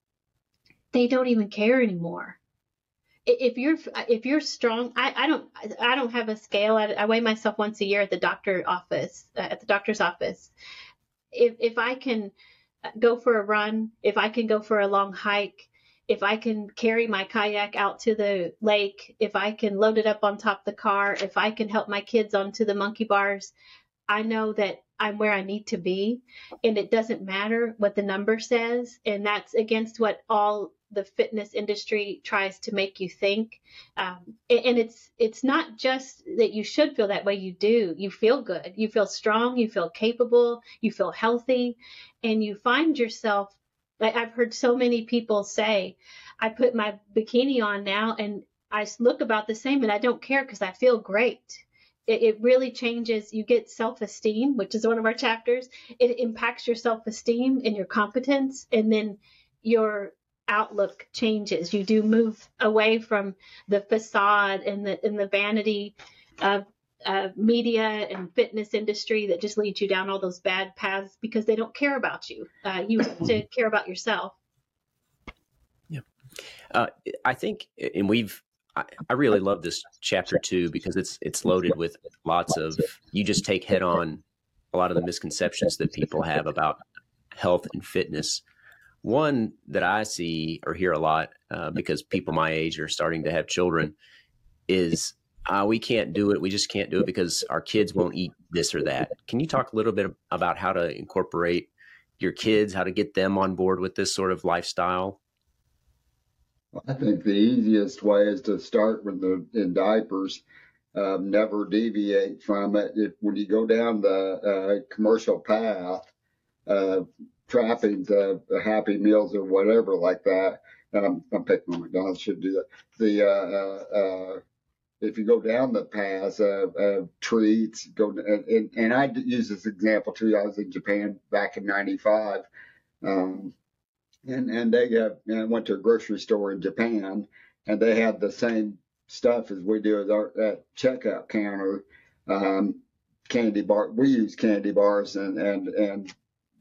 they don't even care anymore. If you're if you're strong, I, I don't I don't have a scale. I, I weigh myself once a year at the doctor office uh, at the doctor's office. If if I can go for a run, if I can go for a long hike, if I can carry my kayak out to the lake, if I can load it up on top of the car, if I can help my kids onto the monkey bars, I know that I'm where I need to be. And it doesn't matter what the number says. And that's against what all the fitness industry tries to make you think. Um, and it's it's not just that you should feel that way. You do. You feel good. You feel strong. You feel capable. You feel healthy, and you find yourself I've heard so many people say, I put my bikini on now and I look about the same and I don't care because I feel great. It, it, really changes. You get self esteem, which is one of our chapters. It impacts your self esteem and your competence, and then your outlook changes. You do move away from the facade and the and the vanity of uh, media and fitness industry that just leads you down all those bad paths because they don't care about you. Uh, you have to (clears throat) care about yourself. Yeah, uh, I think, and we've. I, I really love this chapter too because it's it's loaded with lots of. You just take head on a lot of the misconceptions that people have about health and fitness. One that I see or hear a lot uh, because people my age are starting to have children is uh, we can't do it. We just can't do it because our kids won't eat this or that. Can you talk a little bit about how to incorporate your kids, how to get them on board with this sort of lifestyle? I think the easiest way is to start with the in diapers. Um, never deviate from it. If, when you go down the uh, commercial path, uh, trappings, uh, Happy Meals or whatever like that. Um, I'm picking on McDonald's should do that. The uh, uh, uh if you go down the path of, of treats, go and, and I use this example too. I was in Japan back in '95, um, and and they have, know, went to a grocery store in Japan, and they had the same stuff as we do at our at checkout counter. Um, candy bar. We use candy bars and and and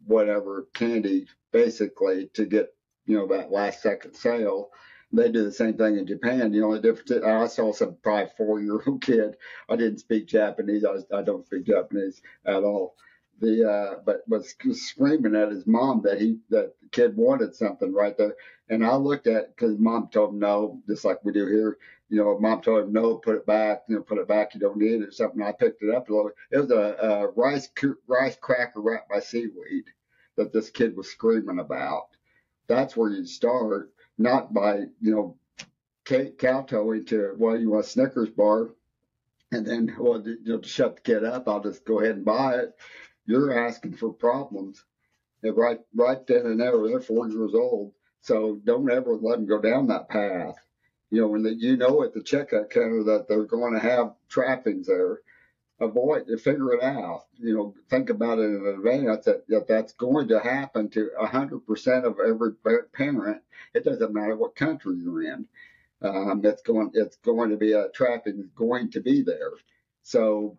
whatever candy basically to get you know that last second sale. They do the same thing in Japan. The only difference, I saw some probably four year old (laughs) kid. I didn't speak Japanese. I, was, I don't speak Japanese at all. The uh, but was screaming at his mom that he that the kid wanted something right there. And I looked at because mom told him no, just like we do here. You know, mom told him no, put it back. You know, put it back. You don't need it. Or something. I picked it up. It was a, a rice rice cracker wrapped by seaweed that this kid was screaming about. That's where you start not by, you know, kowtowing to, well, you want a Snickers bar, and then, well, you know, to shut the kid up, I'll just go ahead and buy it. You're asking for problems. And right, right then and there, they're four years old. So don't ever let them go down that path. You know, when the, you know at the checkout counter that they're going to have trappings there, avoid figure it out. You know, think about it in advance that, that that's going to happen to 100% of every parent. It doesn't matter what country you're in. Um, it's going it's going to be a trapping going to be there. So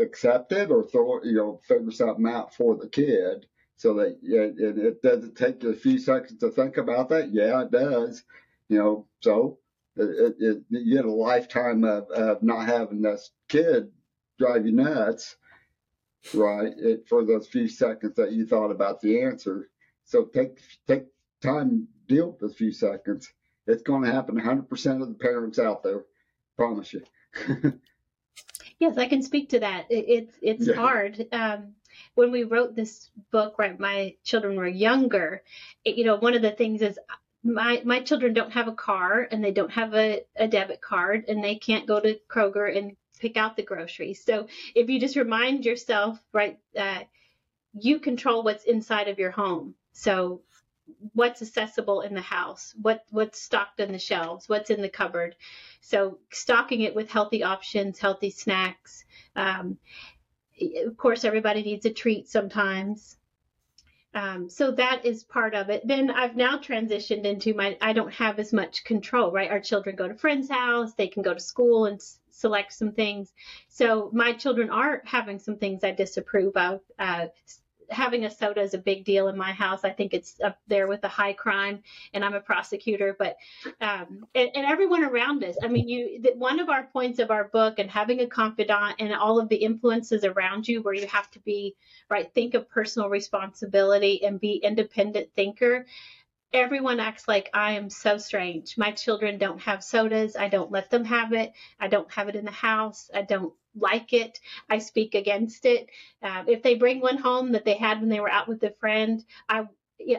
accept it or throw you know figure something out for the kid so that it, it, it doesn't take you a few seconds to think about that. Yeah, it does. You know, so it, it, you get a lifetime of, of not having this kid drive you nuts, right? It, for those few seconds that you thought about the answer. So take take time deal with those few seconds. It's going to happen 100% of the parents out there. Promise you. (laughs) yes, I can speak to that. It, it's it's yeah. hard. Um, when we wrote this book, right, my children were younger. It, you know, one of the things is my my children don't have a car and they don't have a, a debit card and they can't go to Kroger and pick out the groceries. So if you just remind yourself, right, that you control what's inside of your home. So what's accessible in the house, what what's stocked in the shelves, what's in the cupboard. So stocking it with healthy options, healthy snacks. Um, of course, everybody needs a treat sometimes. Um, so that is part of it. Then I've now transitioned into my, I don't have as much control, right? Our children go to friends' house, they can go to school and select some things. So my children are having some things I disapprove of. Uh, having a soda is a big deal in my house. I think it's up there with the high crime, and I'm a prosecutor. But um, and, and, everyone around us. I mean, you. The, one of our points of our book and having a confidant and all of the influences around you, where you have to be right, think of personal responsibility and be independent thinker everyone acts like I am so strange. My children don't have sodas. I don't let them have it. I don't have it in the house. I don't like it. I speak against it. Uh, if they bring one home that they had when they were out with a friend, I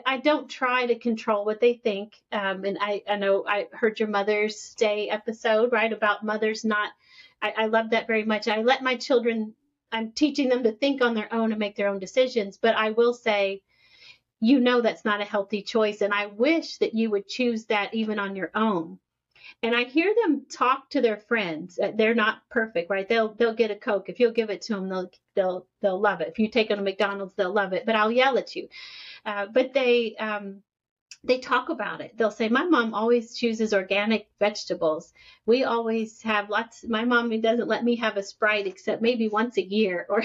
I don't try to control what they think. Um, and I, I know I heard your Mother's Day episode, right, about mothers not. I, I love that very much. I let my children. I'm teaching them to think on their own and make their own decisions. But I will say, you know that's not a healthy choice. And I wish that you would choose that even on your own. And I hear them talk to their friends. Uh, they're not perfect, right? They'll they'll get a Coke. If you'll give it to them, they'll they'll they'll love it. If you take them to McDonald's, they'll love it. But I'll yell at you. Uh, but they um, they talk about it. They'll say, My mom always chooses organic vegetables. We always have lots. My mom doesn't let me have a Sprite except maybe once a year. (laughs) Or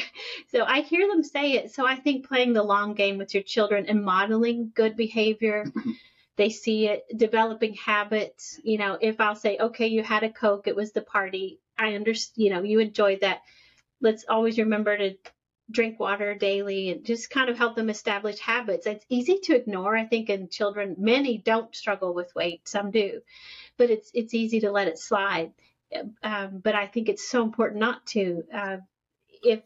so I hear them say it. So I think playing the long game with your children and modeling good behavior. (laughs) they see it developing habits. You know, if I'll say, okay, you had a Coke, it was the party. I understand, you know, you enjoyed that. Let's always remember to drink water daily and just kind of help them establish habits. It's easy to ignore, I think, in children. Many don't struggle with weight, some do, but it's it's easy to let it slide. Um, but I think it's so important not to. Uh, if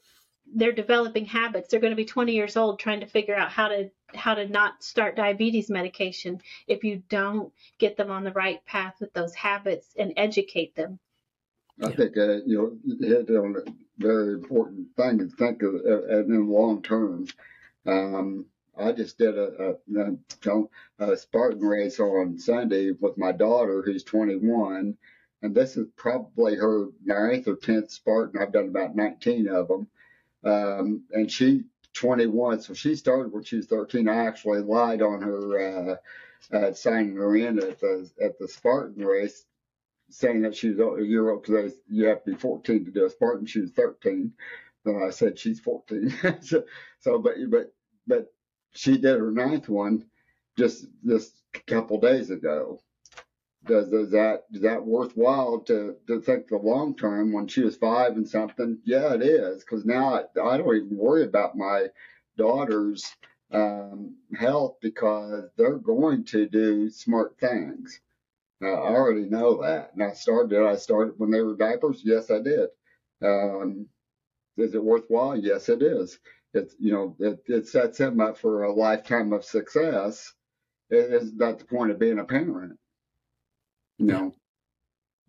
they're developing habits, they're going to be 20 years old trying to figure out how to how to not start diabetes medication if you don't get them on the right path with those habits and educate them. I think uh, you know hit on very important thing to think of uh, in the long term. Um, I just did a, a, a, Spartan race on Sunday with my daughter, who's 21, and this is probably her ninth or tenth Spartan. I've done about 19 of them, um, and she 21, so she started when she was 13. I actually lied on her. Uh, uh, signing her in at the at the Spartan race saying that she was a year old because you have to be 14 to do a Spartan. She was 13. And I said she's 14. (laughs) so, so, but but but she did her ninth one just this couple days ago. does, does that is that worthwhile to to think the long term when she was five and something? Yeah, it is because now I, I don't even worry about my daughter's um, health because they're going to do smart things. Uh, I already know that, and I started. I started when they were diapers. Yes, I did. Um, is it worthwhile? Yes, it is. It's you know it, it sets him up for a lifetime of success. It is not the point of being a parent. You know.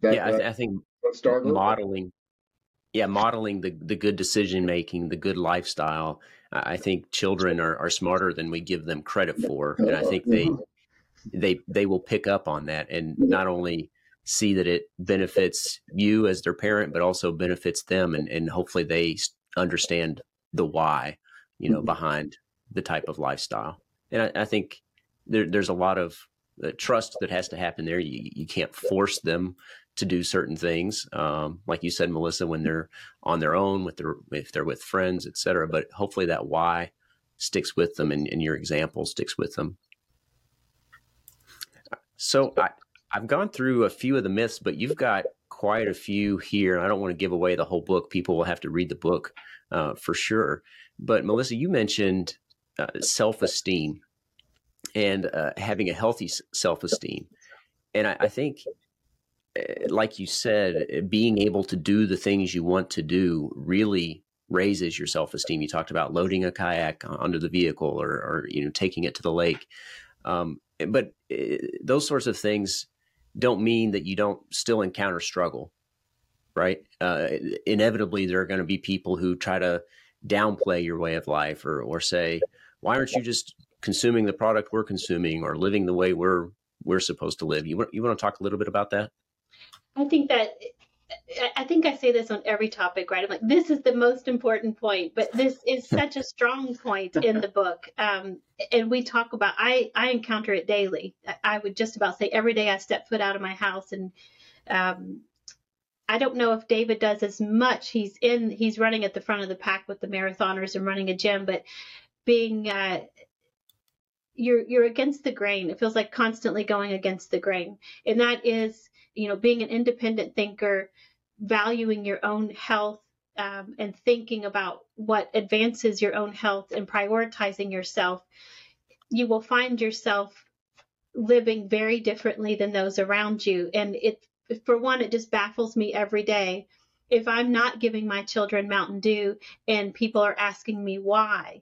That, yeah, I, th- I think start modeling. Yeah, modeling the the good decision making, the good lifestyle. I think children are, are smarter than we give them credit for, and I think they they they will pick up on that and not only see that it benefits you as their parent, but also benefits them, and, and hopefully they understand the why, you know, behind the type of lifestyle. And I, I think there, there's a lot of uh, trust that has to happen there. You, you can't force them to do certain things, um, like you said, Melissa, when they're on their own, with their if they're with friends, et cetera. But hopefully that why sticks with them, and, and your example sticks with them. So I, I've gone through a few of the myths, but you've got quite a few here. I don't want to give away the whole book. People will have to read the book uh, for sure. But Melissa, you mentioned uh, self-esteem and uh, having a healthy self-esteem, and I, I think, uh, like you said, being able to do the things you want to do really raises your self-esteem. You talked about loading a kayak onto the vehicle or, or you know taking it to the lake. Um, but uh, those sorts of things don't mean that you don't still encounter struggle, right? Uh, inevitably, there are going to be people who try to downplay your way of life or, or say, why aren't you just consuming the product we're consuming or living the way we're we're supposed to live? You, you want to talk a little bit about that? I think that I think I say this on every topic, right? I'm like, this is the most important point, but this is (laughs) such a strong point in the book. Um, and we talk about, I, I encounter it daily. I would just about say every day I step foot out of my house and, um, I don't know if David does as much. He's in, he's running at the front of the pack with the marathoners and running a gym, but being, uh, you're, you're against the grain. It feels like constantly going against the grain. And that is, you know, being an independent thinker, valuing your own health um, and thinking about what advances your own health and prioritizing yourself, you will find yourself living very differently than those around you. And it, for one, it just baffles me every day. If I'm not giving my children Mountain Dew and people are asking me why,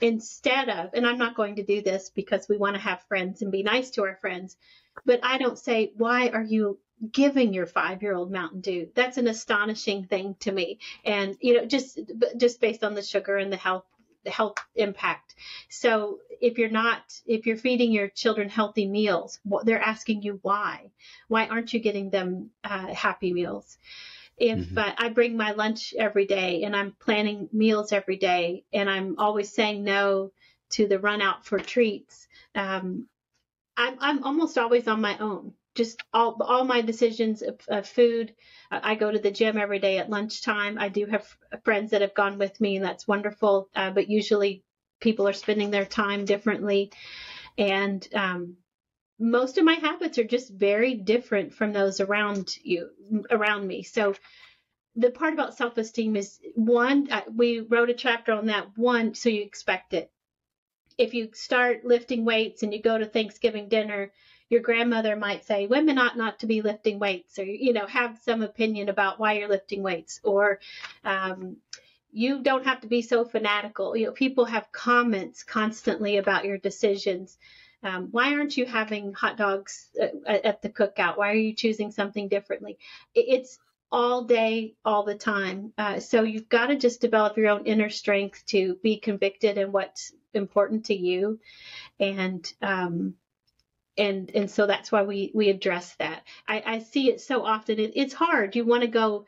instead of, and I'm not going to do this because we want to have friends and be nice to our friends, but I don't say, why are you giving your five year old Mountain Dew. That's an astonishing thing to me. And, you know, just, just based on the sugar and the health, the health impact. So if you're not, if you're feeding your children healthy meals, they're asking you why. Why aren't you getting them uh, happy meals? If mm-hmm. uh, I bring my lunch every day and I'm planning meals every day and I'm always saying no to the run out for treats, um, I'm, I'm almost always on my own just all all my decisions of, of, food. I go to the gym every day at lunchtime. I do have friends that have gone with me, and that's wonderful. Uh, but usually, people are spending their time differently, and um, most of my habits are just very different from those around you around me. So. The part about self esteem is one, uh, we wrote a chapter on that. One, so you expect it. If you start lifting weights and you go to Thanksgiving dinner, your grandmother might say women ought not to be lifting weights or you know have some opinion about why you're lifting weights or um, you don't have to be so fanatical. You know people have comments constantly about your decisions. Um, why aren't you having hot dogs uh, at the cookout? Why are you choosing something differently? It's all day all the time. Uh, so you've got to just develop your own inner strength to be convicted in what's important to you. And um, and and so that's why we we address that. I, I see it so often. It, it's hard. You want to go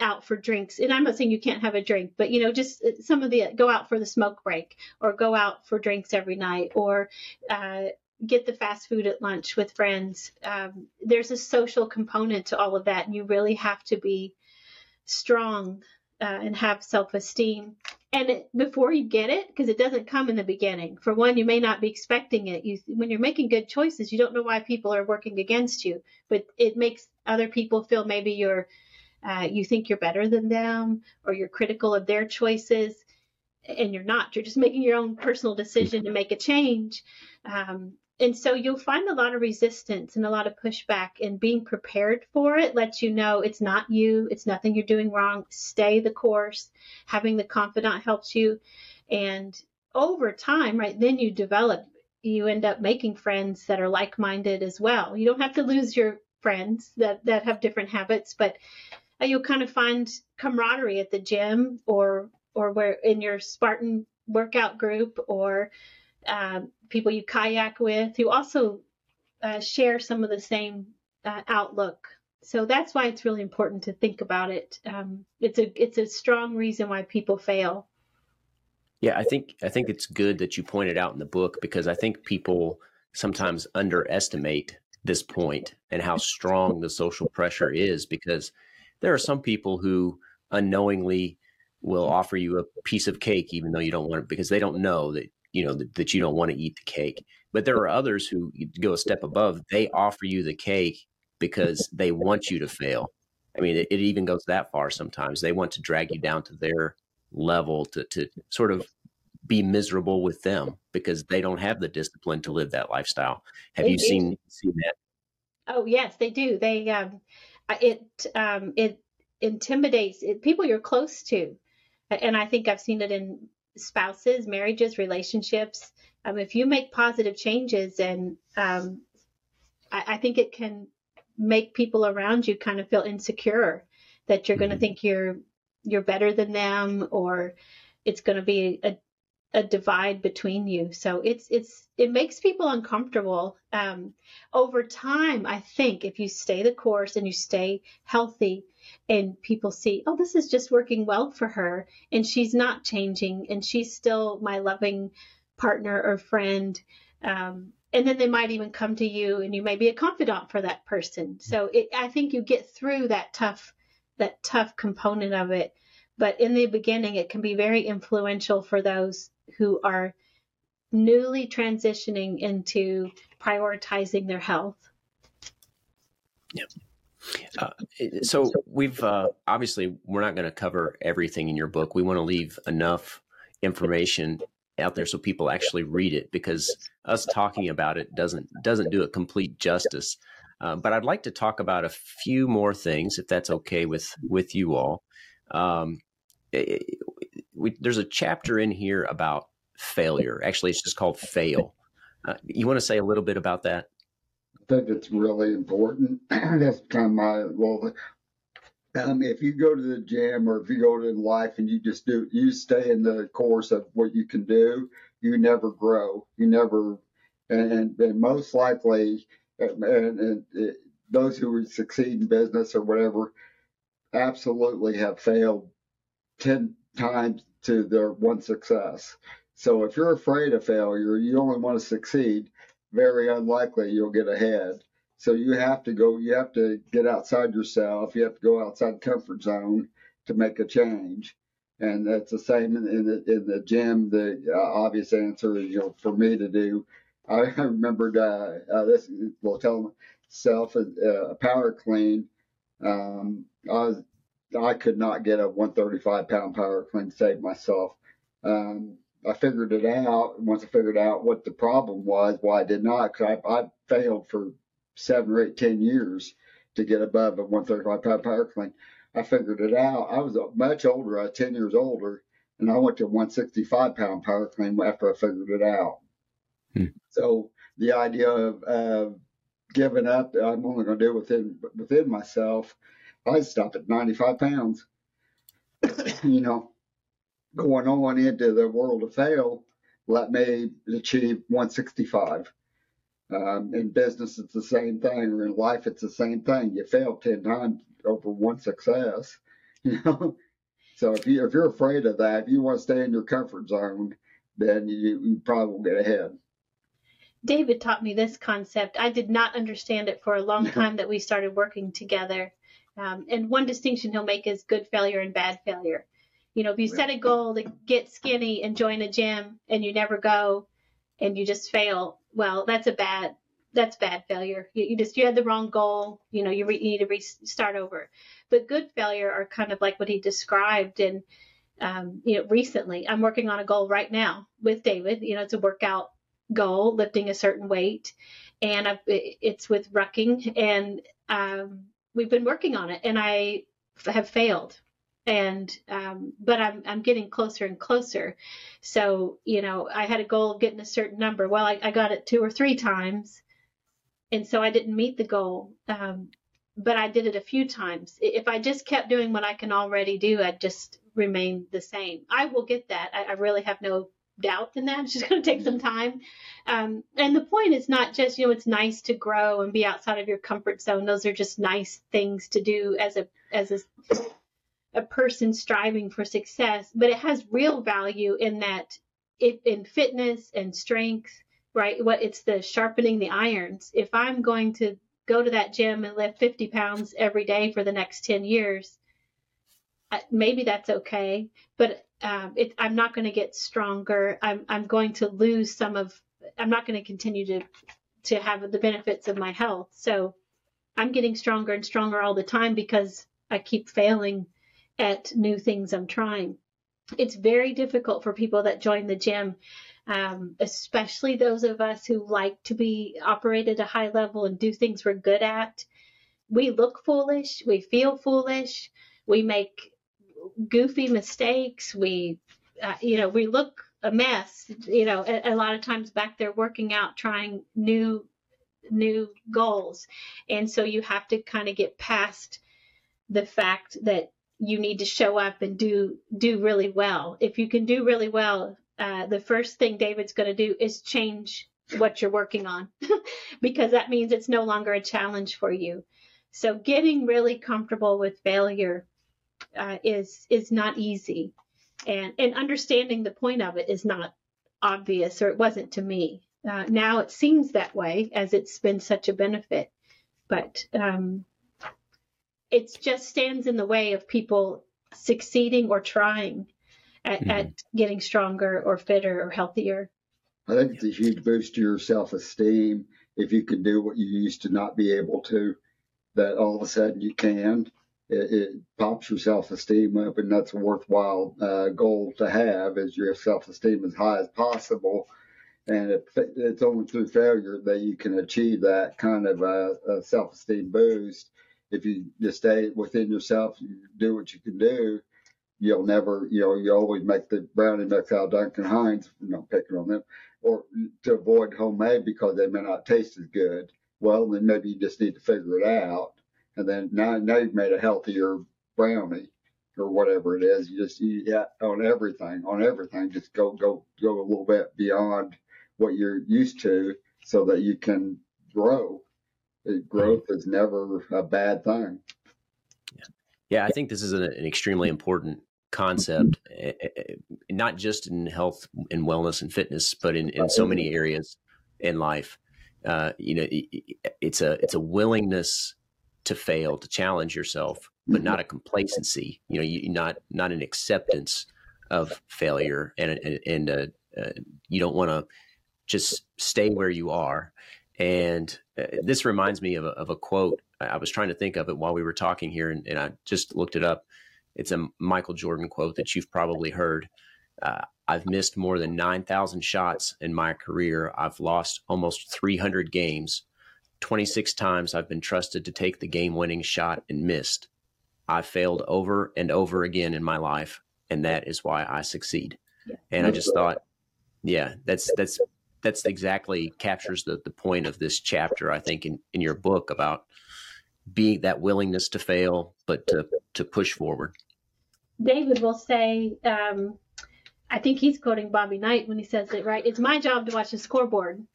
out for drinks, and I'm not saying you can't have a drink, but you know, just uh, some of the go out for the smoke break, or go out for drinks every night, or uh, get the fast food at lunch with friends. Um, there's a social component to all of that, and you really have to be strong uh, and have self esteem. And before you get it, because it doesn't come in the beginning. For one, you may not be expecting it. You, when you're making good choices, you don't know why people are working against you, but it makes other people feel maybe you're, uh, you think you're better than them, or you're critical of their choices, and you're not. You're just making your own personal decision to make a change. Um, and so you'll find a lot of resistance and a lot of pushback and being prepared for it lets you know it's not you it's nothing you're doing wrong. Stay the course. Having the confidant helps you. And over time right then you develop you end up making friends that are like-minded as well. You don't have to lose your friends that that have different habits but uh, you'll kind of find camaraderie at the gym or or where in your spartan workout group or um, people you kayak with who also uh, share some of the same uh, outlook. So that's why it's really important to think about it. Um, it's a it's a strong reason why people fail. Yeah, I think I think it's good that you pointed out in the book because I think people sometimes underestimate this point and how strong the social pressure is because there are some people who unknowingly will offer you a piece of cake even though you don't want it because they don't know that you know that, that you don't want to eat the cake. But there are others who go a step above they offer you the cake because they want you to fail. I mean it, it even goes that far sometimes. They want to drag you down to their level to, to sort of be miserable with them because they don't have the discipline to live that lifestyle. Have they you do. seen seen that? Oh yes they do. They um it um it intimidates it, people you're close to and i think i've seen it in spouses, marriages, relationships. Um, if you make positive changes, and um, I, I, think it can make people around you kind of feel insecure that you're mm-hmm. going to think you're you're better than them, or it's going to be a, a divide between you. So it's it's it makes people uncomfortable. Um, over time, I think if you stay the course and you stay healthy, and people see, oh, this is just working well for her and she's not changing and she's still my loving partner or friend. Um, and then they might even come to you and you may be a confidant for that person. So it, I think you get through that tough, that tough component of it. But in the beginning, it can be very influential for those who are newly transitioning into prioritizing their health. Yep. Uh, so we've uh, obviously we're not going to cover everything in your book. We want to leave enough information out there so people actually read it because us talking about it doesn't doesn't do it complete justice. Uh, but I'd like to talk about a few more things, if that's okay with with you all. Um, we, there's a chapter in here about failure. Actually, it's just called fail. Uh, you want to say a little bit about that? I think it's really important. (clears throat) That's kind of my well. Um, if you go to the gym or if you go to life and you just do, you stay in the course of what you can do, you never grow. You never, and, and most likely, and, and it, those who succeed in business or whatever absolutely have failed 10 times to their one success. So if you're afraid of failure, you only want to succeed very unlikely you'll get ahead. So you have to go, you have to get outside yourself. You have to go outside comfort zone to make a change. And that's the same in, the in the gym. The uh, obvious answer is, you know, for me to do. I, I (laughs) remembered uh, uh, this. Well, tell myself uh, a power clean. Um, I was I could not get a 135 pound power clean to save myself. Um, I figured it out. Once I figured out what the problem was, why I did not, because I, I failed for seven or eight, ten years to get above a 135 pound power clean. I figured it out. I was much older. I was 10 years older, and I went to 165 pound power clean after I figured it out. Hmm. So the idea of uh, giving up, I'm only going to do within within myself. I stopped at 95 pounds. you know, going on into the world of fail let me achieve 165. Um, in business, it's the same thing, or in life, it's the same thing. You fail 10 times over one success, (laughs) you know. So if you if you're afraid of that, if you want to stay in your comfort zone, then you, you probably will get ahead. David taught me this concept. I did not understand it for a long (laughs) time that we started working together. Um, and one distinction he'll make is good failure and bad failure. You know, if you set a goal to get skinny and join a gym and you never go and you just fail, well, that's a bad that's bad failure. You, you just you had the wrong goal. You know, you, re, you need to restart over. But good failure are kind of like what he described. And um, you know, recently I'm working on a goal right now with David. You know, it's a workout goal, lifting a certain weight, and I've, it's with rucking, and um, we've been working on it, and I have failed and um, but I'm I'm getting closer and closer. So you know, I had a goal of getting a certain number. Well, I, I got it two or three times, and so I didn't meet the goal. Um, but I did it a few times. If I just kept doing what I can already do, I'd just remain the same. I will get that. I, I really have no doubt in that. (laughs) It's just going to take some time. Um, and the point is not just, you know, it's nice to grow and be outside of your comfort zone. Those are just nice things to do as a, as a, a person striving for success, but it has real value in that it, in fitness and strength, right? What it's the sharpening the irons. If I'm going to go to that gym and lift 50 pounds every day for the next 10 years, maybe that's okay, but um, it, I'm not going to get stronger. I'm, I'm going to lose some of, I'm not going to continue to, to have the benefits of my health. So I'm getting stronger and stronger all the time because I keep failing at new things I'm trying. It's very difficult for people that join the gym, um, especially those of us who like to be operate at a high level and do things we're good at. We look foolish, we feel foolish, we make goofy mistakes, we, uh, you know, we look a mess. You know, a, a lot of times back there working out, trying new new goals, and so you have to kind of get past the fact that you need to show up and do do really well. If you can do really well, uh, the first thing David's going to do is change what you're working on (laughs) because that means it's no longer a challenge for you. So getting really comfortable with failure uh, is is not easy, and and understanding the point of it is not obvious, or it wasn't to me. Uh, now it seems that way as it's been such a benefit, but um, it just stands in the way of people succeeding or trying at, mm-hmm. at getting stronger or fitter or healthier. I think it's a huge boost to your self esteem if you can do what you used to not be able to, that all of a sudden you can. It, pops your self esteem up, and that's a worthwhile uh, goal to have is your self esteem as high as possible. And it, it's only through failure that you can achieve that kind of a, a self esteem boost if you just stay within yourself, you do what you can do, you'll never, you know, you always make the brownie mix out Duncan Hines, you know, picking on them, or to avoid homemade because they may not taste as good. Well, then maybe you just need to figure it out. And then now, now you've made a healthier brownie or whatever it is. You just, you, yeah, on everything, on everything, just go, go, go a little bit beyond what you're used to so that you can grow growth is never a bad thing. Yeah, yeah I think this is an, an extremely important concept, eh, eh, eh, not just in health and wellness and fitness, but in, in so many areas in life. Uh, you know, it's a it's a willingness to fail, to challenge yourself, but mm-hmm. not a complacency. You know, you not not an acceptance of failure, and and, and uh, uh, you don't want to just stay where you are. And uh, this reminds me of a, of a quote. I was trying to think of it while we were talking here, and, and I just looked it up. It's a Michael Jordan quote that you've probably heard. Uh, I've missed more than 9,000 shots in my career. I've lost almost 300 games. 26 times I've been trusted to take the game winning shot and missed. I've failed over and over again in my life, and that is why I succeed. Yeah. And I just thought, yeah, that's that's that's exactly captures the the point of this chapter. I think in in your book about being that willingness to fail, but to to push forward. David will say, um, I think he's quoting Bobby Knight when he says it right. It's my job to watch the scoreboard.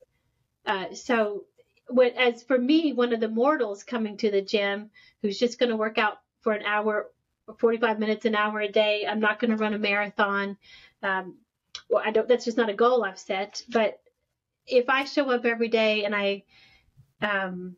Uh, so, when, as for me, one of the mortals coming to the gym who's just going to work out for an hour, 45 minutes, an hour a day. I'm not going to run a marathon. Um, well, I don't. That's just not a goal I've set. But if I show up every day and I um,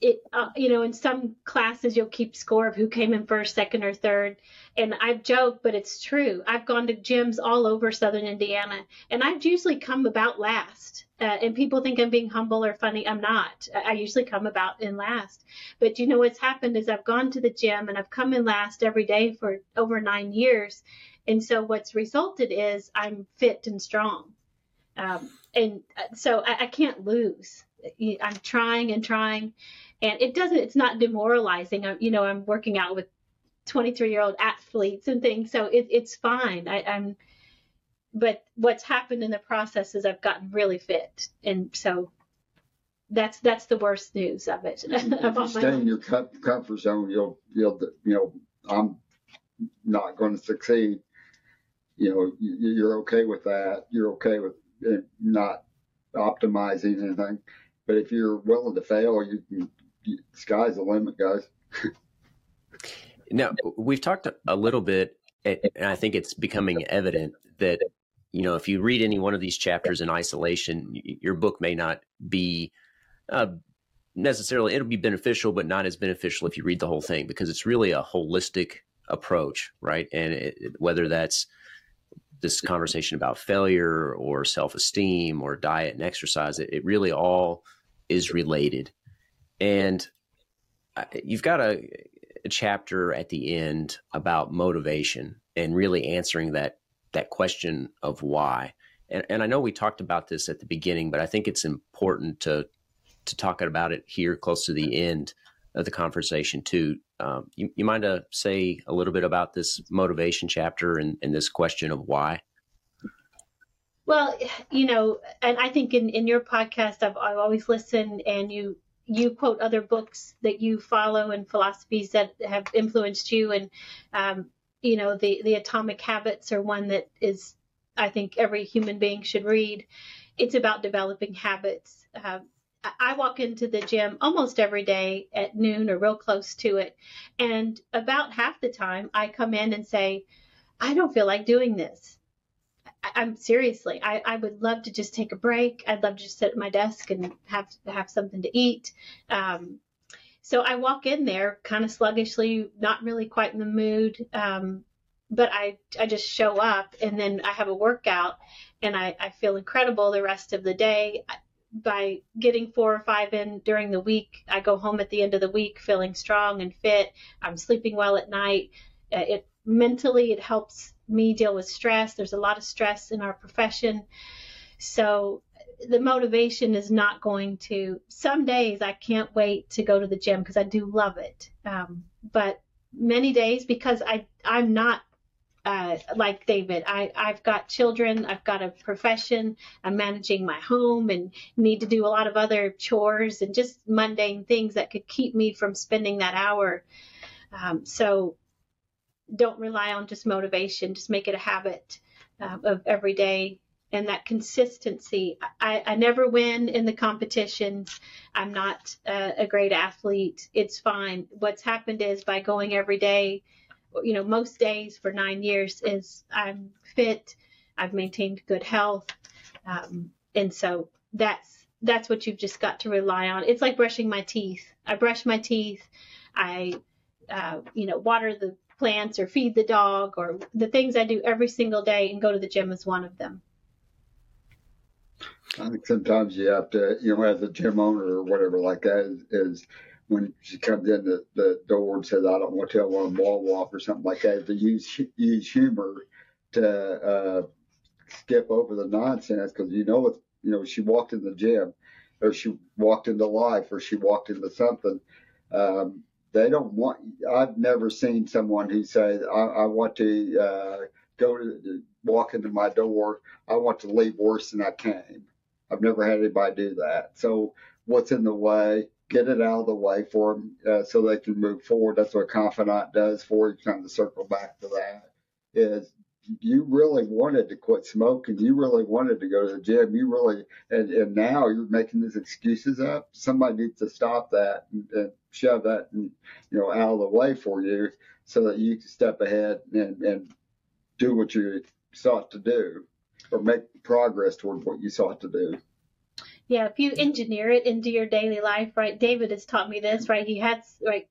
it uh, you know in some classes you'll keep score of who came in first second or third. And i joke but it's true. I've gone to gyms all over southern indiana and i've usually come about last. Uh, and people think i'm being humble or funny. I'm not. I usually come about in last. But you know what's happened is i've gone to the gym and i've come in last every day for over nine years. And so what's resulted is i'm fit and strong. Um, and uh, so I, I can't lose I'm trying and trying, and it doesn't. It's not demoralizing. I, you know, I'm working out with 23 year old athletes and things, so it, it's fine. I, I'm, but what's happened in the process is I've gotten really fit, and so that's that's the worst news of it. if you (laughs) stay in your comfort zone, you'll you'll you know I'm not going to succeed. You know, you're okay with that. You're okay with not optimizing anything. But if you're willing to fail, you can. Sky's the limit, guys. (laughs) now we've talked a little bit, and I think it's becoming evident that you know if you read any one of these chapters in isolation, your book may not be. Uh, necessarily it'll be beneficial but not as beneficial if you read the whole thing because it's really a holistic approach right and it, whether that's this conversation about failure or self-esteem or diet and exercise it, it really all is related. And you've got a, a, chapter at the end about motivation and really answering that that question of why. And, and I know we talked about this at the beginning, but I think it's important to to talk about it here close to the end of the conversation too. Um, you, you mind to say a little bit about this motivation chapter and, and this question of why? Well, (sighs) you know, and I think in, in your podcast, I've, I've always listened and you you quote other books that you follow and philosophies that have influenced you. And, um, you know, the, the Atomic Habits are one that is, I think, every human being should read. It's about developing habits. Uh, I walk into the gym almost every day at noon or real close to it. And about half the time, I come in and say, I don't feel like doing this. I'm seriously, I, I would love to just take a break. I'd love to just sit at my desk and have have something to eat. Um, so I walk in there kind of sluggishly, not really quite in the mood. Um, but I, I just show up and then I have a workout and I, I feel incredible the rest of the day. By getting four or five in during the week, I go home at the end of the week feeling strong and fit. I'm sleeping well at night. Uh, it mentally it helps me deal with stress. There's a lot of stress in our profession. So the motivation is not going to, some days I can't wait to go to the gym because I do love it. Um, but many days because I, I'm not uh, like David. I, I've got children, I've got a profession, I'm managing my home and need to do a lot of other chores and just mundane things that could keep me from spending that hour. Um, so don't rely on just motivation. Just make it a habit uh, of every day and that consistency. I, I never win in the competitions. I'm not a, a great athlete. It's fine. What's happened is by going every day, you know, most days for nine years is I'm fit. I've maintained good health. Um, and so that's, that's what you've just got to rely on. It's like brushing my teeth. I brush my teeth. I, uh, you know, water the plants or feed the dog or the things I do every single day and go to the gym is one of them. I think sometimes you have to, you know, as a gym owner or whatever like that, is, is when she comes in the, the door and says, I don't want to tell one wall walk or something like that, to use, use humor to uh, skip over the nonsense because you know, it's, you know, she walked in the gym or she walked into life or she walked into something. Um, they don't want. I've never seen someone who says, "I, I want to uh, go to walk into my door. I want to leave worse than I came." I've never had anybody do that. So, what's in the way? Get it out of the way for them uh, so they can move forward. That's what a confidant does for you. Kind of circle back to that is you really wanted to quit smoking. You really wanted to go to the gym. You really, and, and now you're making these excuses up. Somebody needs to stop that and, and shove that, and, you know, out of the way for you so that you can step ahead and, and do what you sought to do or make progress toward what you sought to do. Yeah, if you engineer it into your daily life, right? David has taught me this, right? He has like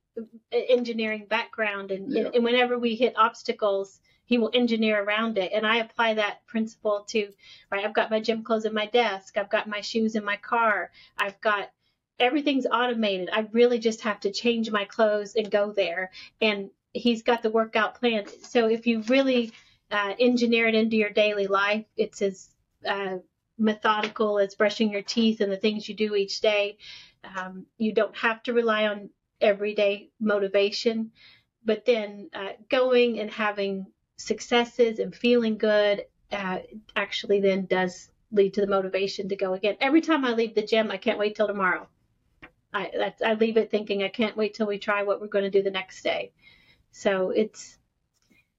engineering background, and, yeah. and whenever we hit obstacles, he will engineer around it. And I apply that principle to, right? I've got my gym clothes in my desk. I've got my shoes in my car. I've got everything's automated. I really just have to change my clothes and go there. And he's got the workout plan. So if you really uh, engineer it into your daily life, it's as uh, methodical as brushing your teeth and the things you do each day. Um, you don't have to rely on everyday motivation, but then uh, going and having successes and feeling good uh, actually then does lead to the motivation to go again. Every time I leave the gym, I can't wait till tomorrow. I, I leave it thinking I can't wait till we try what we're going to do the next day. So it's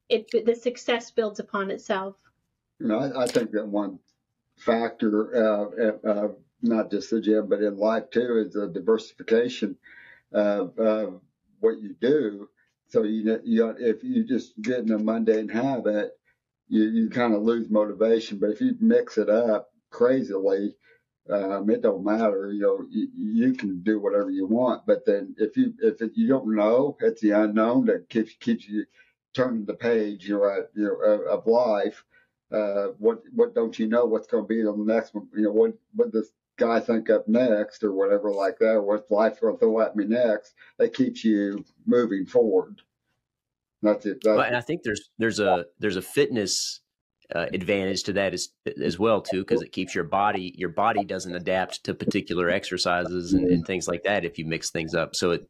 it the success builds upon itself. You know, I, I think that one factor, uh, uh, not just the gym, but in life too, is the diversification of, of what you do. So you, you if you just get in a mundane habit, you, you kind of lose motivation. But if you mix it up crazily, um, it don't matter. You know, you, you, can do whatever you want. But then if you if it, you don't know, it's the unknown that keeps keeps you turning the page. You know, you know of, life. Uh, what what don't you know what's going to be the next one? You know, what what does guy think up next or whatever like that? Or what's life will throw at me next? That keeps you moving forward. That's it. That's well, and I think there's there's a there's a fitness uh, advantage to that as as well too because it keeps your body your body doesn't adapt to particular exercises and, and, things like that if you mix things up so it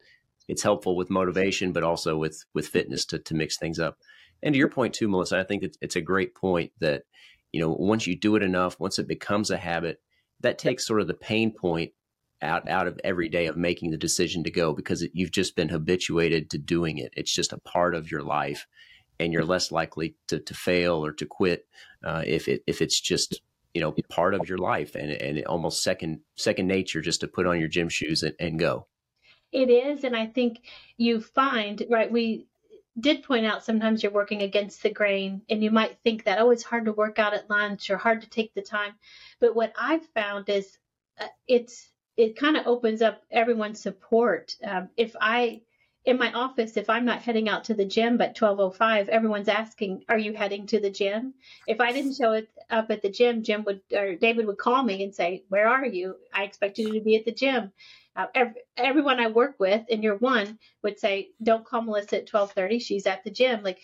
it's helpful with motivation but also with with fitness to to mix things up and to your point too melissa i think it's, it's a great point that you know once you do it enough once it becomes a habit that takes sort of the pain point out out of every day of making the decision to go because it, you've just been habituated to doing it it's just a part of your life and you're less likely to, to fail or to quit uh, if it if it's just you know part of your life and and almost second second nature just to put on your gym shoes and, and go. It is, and I think you find right. We did point out sometimes you're working against the grain, and you might think that oh, it's hard to work out at lunch or hard to take the time. But what I've found is uh, it's it kind of opens up everyone's support. Um, if I in my office, if I'm not heading out to the gym by 12:05, everyone's asking, "Are you heading to the gym?" If I didn't show up at the gym, Jim would or David would call me and say, "Where are you? I expected you to be at the gym." Uh, every, everyone I work with in year one would say, "Don't call Melissa at 12:30. She's at the gym." Like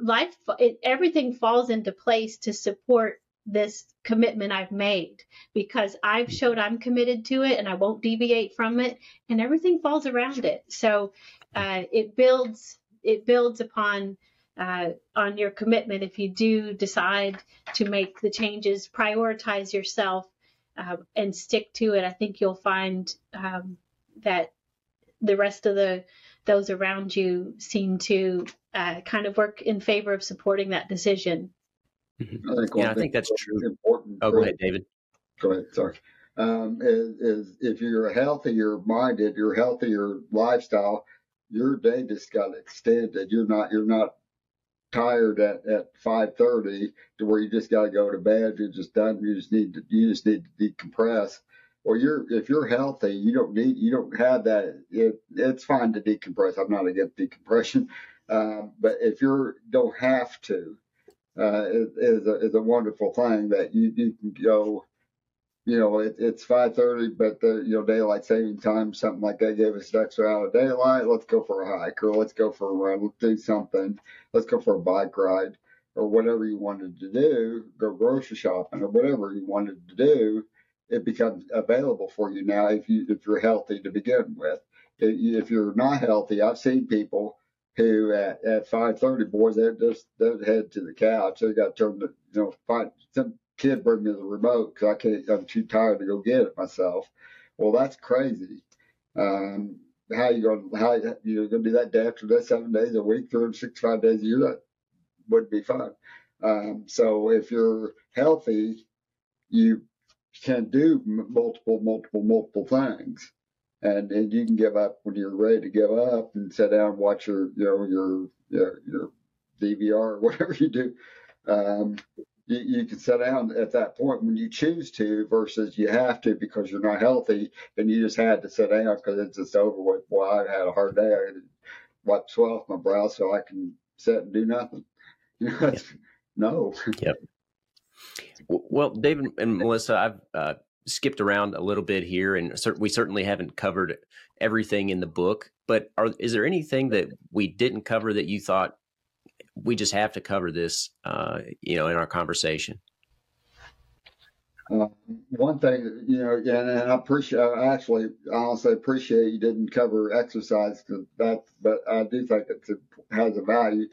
life, it, everything falls into place to support this commitment I've made because I've showed I'm committed to it and I won't deviate from it and everything falls around it. So uh, it builds it builds upon uh, on your commitment if you do decide to make the changes, prioritize yourself, uh, and stick to it. I think you'll find um, that the rest of the those around you seem to uh, kind of work in favor of supporting that decision. Mm-hmm. I think yeah, I think that's true. Important. Oh, go ahead, David. Go ahead. Sorry. Um, is, is if you're healthier minded, your healthier lifestyle, your day just got extended. You're not you're not tired at at five thirty to where you just got to go to bed. You're just done. You just need to you just need to decompress. Or you're if you're healthy, you don't need you don't have that. It, it's fine to decompress. I'm not against decompression, (laughs) um, but if you don't have to, uh, is a is a wonderful thing that you you can go you know, it, it's 5:30, but the you know daylight saving time, something like that, gave us an extra hour of daylight. Let's go for a hike, or let's go for a run. Let's do something. Let's go for a bike ride, or whatever you wanted to do. Go grocery shopping, or whatever you wanted to do. It becomes available for you now if you if you're healthy to begin with. If you're not healthy, I've seen people who at, at 5:30, boys, they just they head to the couch. They got turned to turn you know find kid bring me the remote because I can't. I'm too tired to go get it myself. Well, that's crazy. Um, how you gonna How you're to do that day after day, seven days a week, 365 days a year? That would be fun. Um, so if you're healthy, you can do multiple, multiple, multiple things, and and you can give up when you're ready to give up and sit down and watch your you know your your, your DVR or (laughs) whatever you do. Um, you, you can sit down at that point when you choose to versus you have to because you're not healthy and you just had to sit down because it's just over with. Boy, I had a hard day. I had to wipe sweat off my brow so I can sit and do nothing. (laughs) You know, no. Yep. Well, David and Melissa, I've uh, skipped around a little bit here, and we certainly haven't covered everything in the book. But are, is there anything that we didn't cover that you thought we just have to cover this, uh, you know, in our conversation? Uh, one thing, you know, and, and I appreciate, I actually, honestly appreciate you didn't cover exercise that, but I do think it has a value,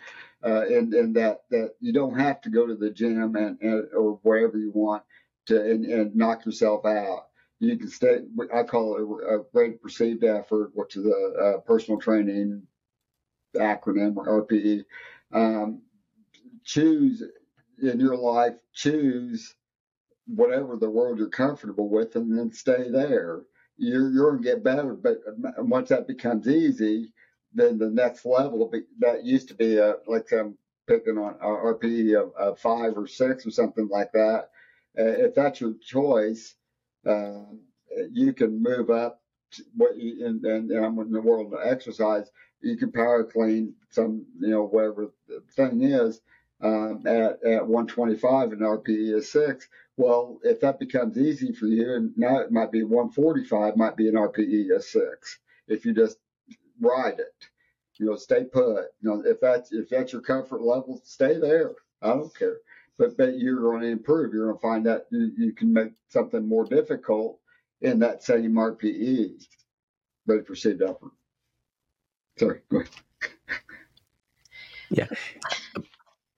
uh, in, in that, that you don't have to go to the gym and, and or wherever you want to, and, and knock yourself out. You can stay, I call it a, a rate perceived effort, which is a, a personal training acronym or RPE. Um, choose in your life, choose whatever the world you're comfortable with and then stay there. You're, you're going to get better. But once that becomes easy, then the next level that used to be a, like I'm picking on RPE of, of five or six or something like that. Uh, if that's your choice, uh, you can move up what you, and, and, and I'm in the world of exercise. You can power clean some, you know, whatever the thing is um, at, at 125 and RPE is six. Well, if that becomes easy for you, and now it might be 145, might be an RPE of six. If you just ride it, you know, stay put. You know, if that's if that's your comfort level, stay there. I don't care. But but you're going to improve. You're going to find that you, you can make something more difficult in that same RPE. Ready perceived effort. Sorry, go ahead. yeah.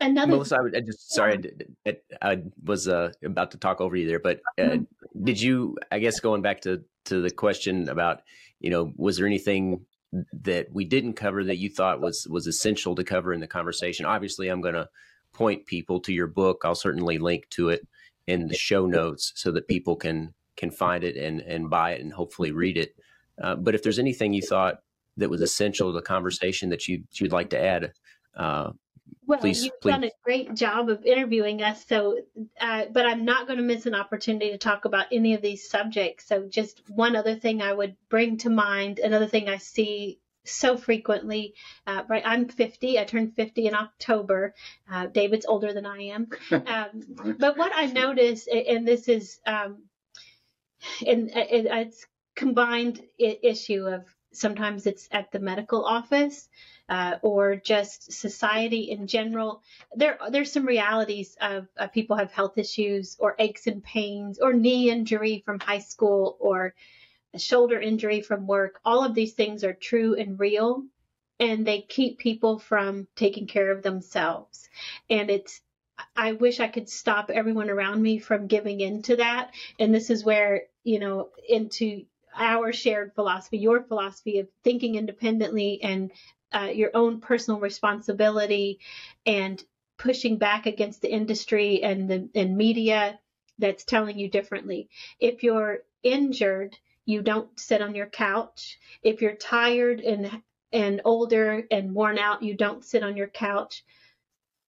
Another Melissa, I, I just sorry, I, I was uh, about to talk over you there, but uh, mm-hmm. did you? I guess going back to to the question about, you know, was there anything that we didn't cover that you thought was was essential to cover in the conversation? Obviously, I'm going to point people to your book. I'll certainly link to it in the show notes so that people can can find it and and buy it and hopefully read it. Uh, but if there's anything you thought that was essential to the conversation that you you'd like to add, uh, well, please, you've please. done a great job of interviewing us. So, uh, but I'm not going to miss an opportunity to talk about any of these subjects. So, just one other thing I would bring to mind, another thing I see so frequently. Uh, right, I'm 50. I turned 50 in October. Uh, David's older than I am. (laughs) Um, but what I notice, and this is, um, and it's combined issue of sometimes it's at the medical office uh, or just society in general. There, there's some realities of uh, people have health issues or aches and pains or knee injury from high school or a shoulder injury from work. All of these things are true and real, and they keep people from taking care of themselves. And it's I wish I could stop everyone around me from giving into that. And this is where, you know, into our shared philosophy, your philosophy of thinking independently and uh, your own personal responsibility and pushing back against the industry and the and media that's telling you differently. If you're injured, you don't sit on your couch. If you're tired and and older and worn out, you don't sit on your couch.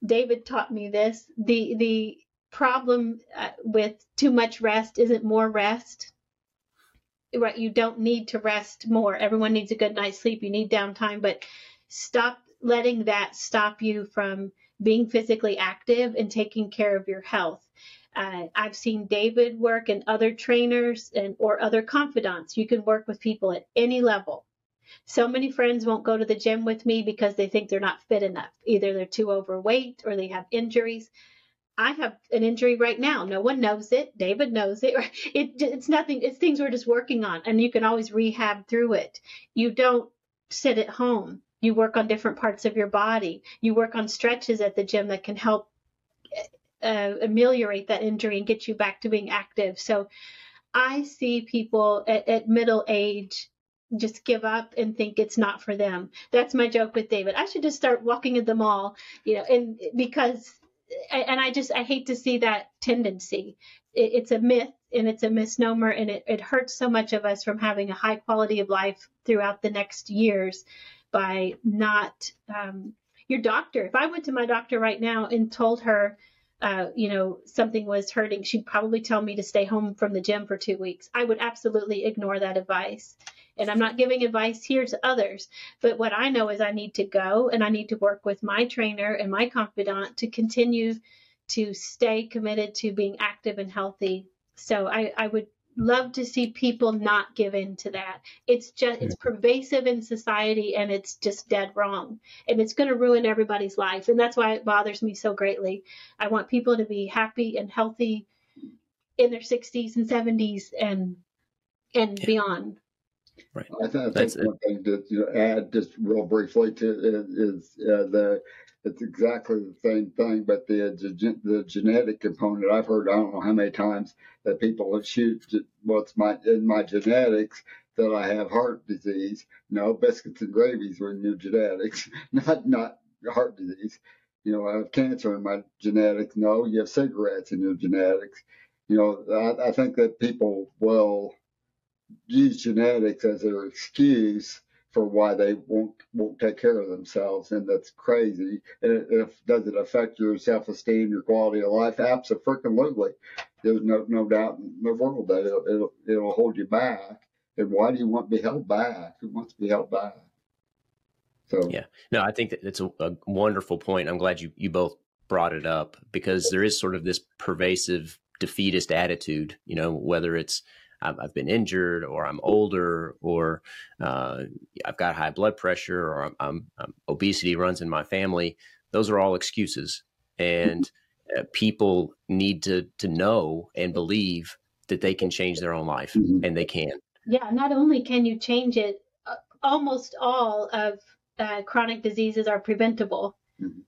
David taught me this. The the problem uh, with too much rest isn't more rest right you don't need to rest more everyone needs a good night's sleep you need downtime but stop letting that stop you from being physically active and taking care of your health uh, I've seen David work and other trainers and or other confidants. You can work with people at any level. So many friends won't go to the gym with me because they think they're not fit enough. Either they're too overweight or they have injuries. I have an injury right now. No one knows it. David knows it. (laughs) it. It's nothing. It's things we're just working on, and you can always rehab through it. You don't sit at home. You work on different parts of your body. You work on stretches at the gym that can help uh, ameliorate that injury and get you back to being active. So I see people at, at middle age just give up and think it's not for them. That's my joke with David. I should just start walking at the mall, you know, and because and I just I hate to see that tendency. It, it's a myth and it's a misnomer, and it, it hurts so much of us from having a high quality of life throughout the next years by not um, your doctor. If I went to my doctor right now and told her uh, you know, something was hurting, she'd probably tell me to stay home from the gym for two weeks. I would absolutely ignore that advice. And I'm not giving advice here to others, but what I know is I need to go and I need to work with my trainer and my confidant to continue to stay committed to being active and healthy. So I, I would love to see people not give in to that. It's just it's pervasive in society and it's just dead wrong. And it's going to ruin everybody's life. And that's why it bothers me so greatly. I want people to be happy and healthy in their 60s and 70s and and yeah. beyond. Right. I, th- I think one thing to you know, add just real briefly to is, is uh, the it's exactly the same thing, but the the genetic component. I've heard I don't know how many times that people shoot what's my in my genetics that I have heart disease. No, biscuits and gravies were in your genetics, (laughs) not not heart disease. You know, I have cancer in my genetics. No, you have cigarettes in your genetics. You know, I, I think that people will use genetics as their excuse for why they won't won't take care of themselves, and that's crazy. And if does it affect your self esteem, your quality of life? Absolutely. There's no no doubt in the world that it'll, it'll it'll hold you back. And why do you want to be held back? Who wants to be held back? So yeah, no, I think that it's a, a wonderful point. I'm glad you you both brought it up because there is sort of this pervasive defeatist attitude. You know, whether it's I've, been injured or I'm older or uh, I've got high blood pressure or I'm, I'm, I'm, obesity runs in my family. Those are all excuses. And (laughs) uh, people need to, to know and believe that they can change their own life mm-hmm. and they can. Yeah, not only can you change it, uh, almost all of uh, chronic diseases are preventable. Mm-hmm.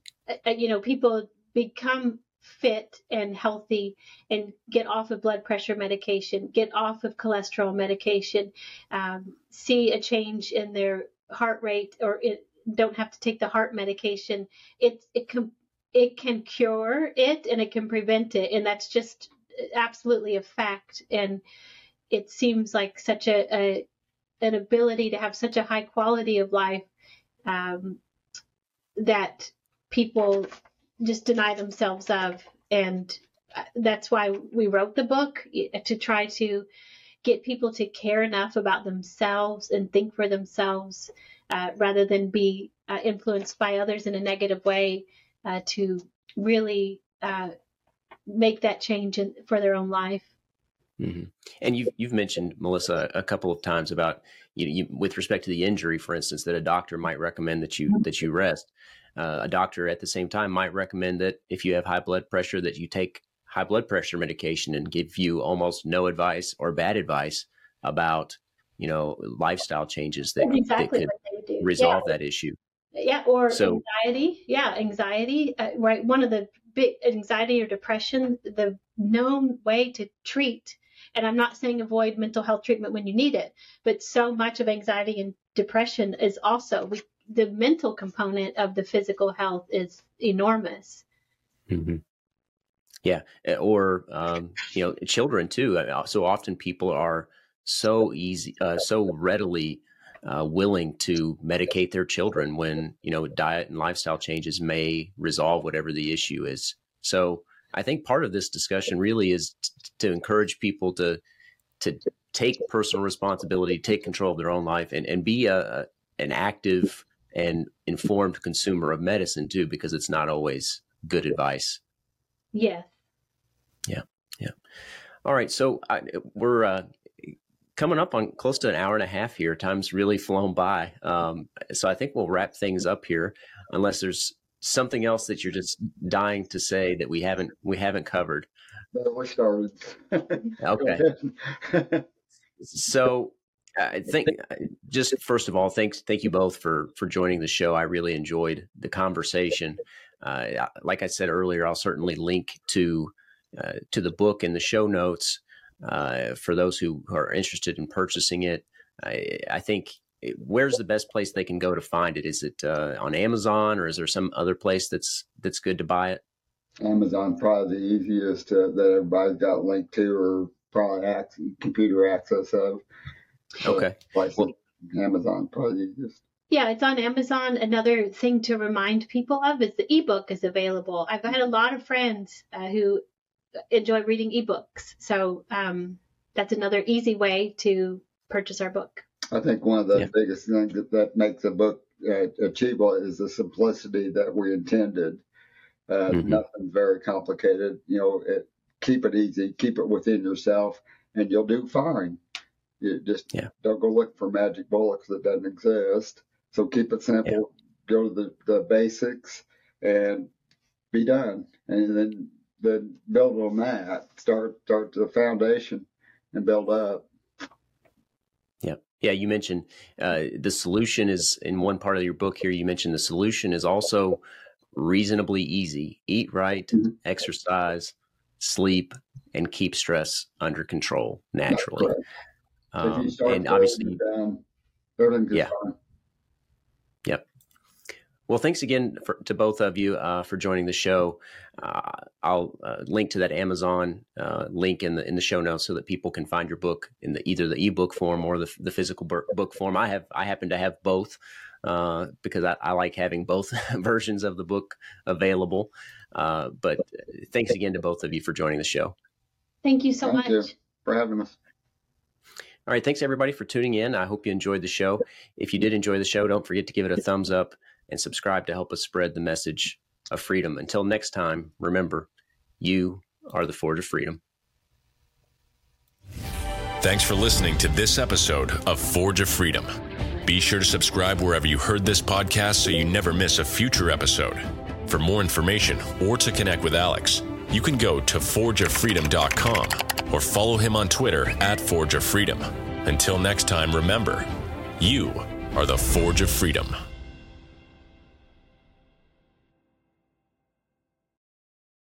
Uh, you know, people become fit and healthy and get off of blood pressure medication, get off of cholesterol medication, um, see a change in their heart rate, or it, don't have to take the heart medication. It it can it can cure it and it can prevent it, and that's just absolutely a fact. And it seems like such a, a an ability to have such a high quality of life um, that people just deny themselves of. And uh, that's why we wrote the book to try to get people to care enough about themselves and think for themselves uh, rather than be uh, influenced by others in a negative way uh, to really uh, make that change in, for their own life. Mm-hmm. And you've you've mentioned Melissa a couple of times about you, you, with respect to the injury, for instance, that a doctor might recommend that you that you rest. Uh, a doctor at the same time might recommend that if you have high blood pressure, that you take high blood pressure medication and give you almost no advice or bad advice about you know lifestyle changes that, exactly that could resolve yeah. that issue. Yeah, or so, anxiety. Yeah, anxiety. Uh, right, one of the big anxiety or depression. The known way to treat and I'm not saying avoid mental health treatment when you need it, but so much of anxiety and depression is also the mental component of the physical health is enormous. Mm-hmm. Yeah, eh, or um, you know, children too. So often people are so easy, uh, so readily uh, willing to medicate their children when you know diet and lifestyle changes may resolve whatever the issue is. So I think part of this discussion really is t- to encourage people to to take personal responsibility, take control of their own life, and and be a, an active and informed consumer of medicine too, because it's not always good advice. Yes. Yeah. Yeah. All right. So I, we're uh, coming up on close to an hour and a half here. Time's really flown by. Um, so I think we'll wrap things up here, unless there's something else that you're just dying to say that we haven't we haven't covered. No, we started. okay. (laughs) so I think just first of all, thanks, thank you both for for joining the show. I really enjoyed the conversation. Uh, like I said earlier, I'll certainly link to uh, to the book in the show notes uh, for those who, who, are interested in purchasing it. I, I, think where's the best place they can go to find it? Is it uh, on Amazon or is there some other place that's that's good to buy it? Amazon probably the easiest uh, that everybody's got linked to or probably access, computer access of. Okay. Well, Amazon probably easiest. Yeah, it's on Amazon. Another thing to remind people of is the ebook is available. I've had a lot of friends uh, who enjoy reading ebooks, so um, that's another easy way to purchase our book. I think one of the yeah. biggest things that, that makes a book uh, achievable is the simplicity that we intended. Uh, mm-hmm. Nothing very complicated. You know, it, keep it easy, keep it within yourself, and you'll do fine. You just yeah. don't go look for magic bullets that doesn't exist. So keep it simple. Yeah. Go to the, the basics and be done, and then then build on that. Start start the foundation and build up. Yeah. Yeah, you mentioned uh, the solution is in one part of your book here. You mentioned the solution is also reasonably easy. Eat right, mm-hmm. exercise, sleep, and keep stress under control naturally. Um, and obviously, down, yeah. Fine. Yep. Well, thanks again for, to both of you uh, for joining the show. Uh, I'll uh, link to that Amazon uh, link in the in the show notes so that people can find your book in the either the ebook form or the, the physical book form. I have I happen to have both uh, because I, I, like having both (laughs) versions of the book available. Uh, but thanks again to both of you for joining the show. Thank you so Thank much you for having us. All right. Thanks everybody for tuning in. I hope you enjoyed the show. If you did enjoy the show, don't forget to give it a thumbs up and subscribe to help us spread the message of freedom. Until next time, remember, you are the Forge of Freedom. Thanks for listening to this episode of Forge of Freedom. Be sure to subscribe wherever you heard this podcast so you never miss a future episode. For more information or to connect with Alex, you can go to forgeoffreedom.com or follow him on Twitter at Forge of Freedom. Until next time, remember, you are the Forge of Freedom.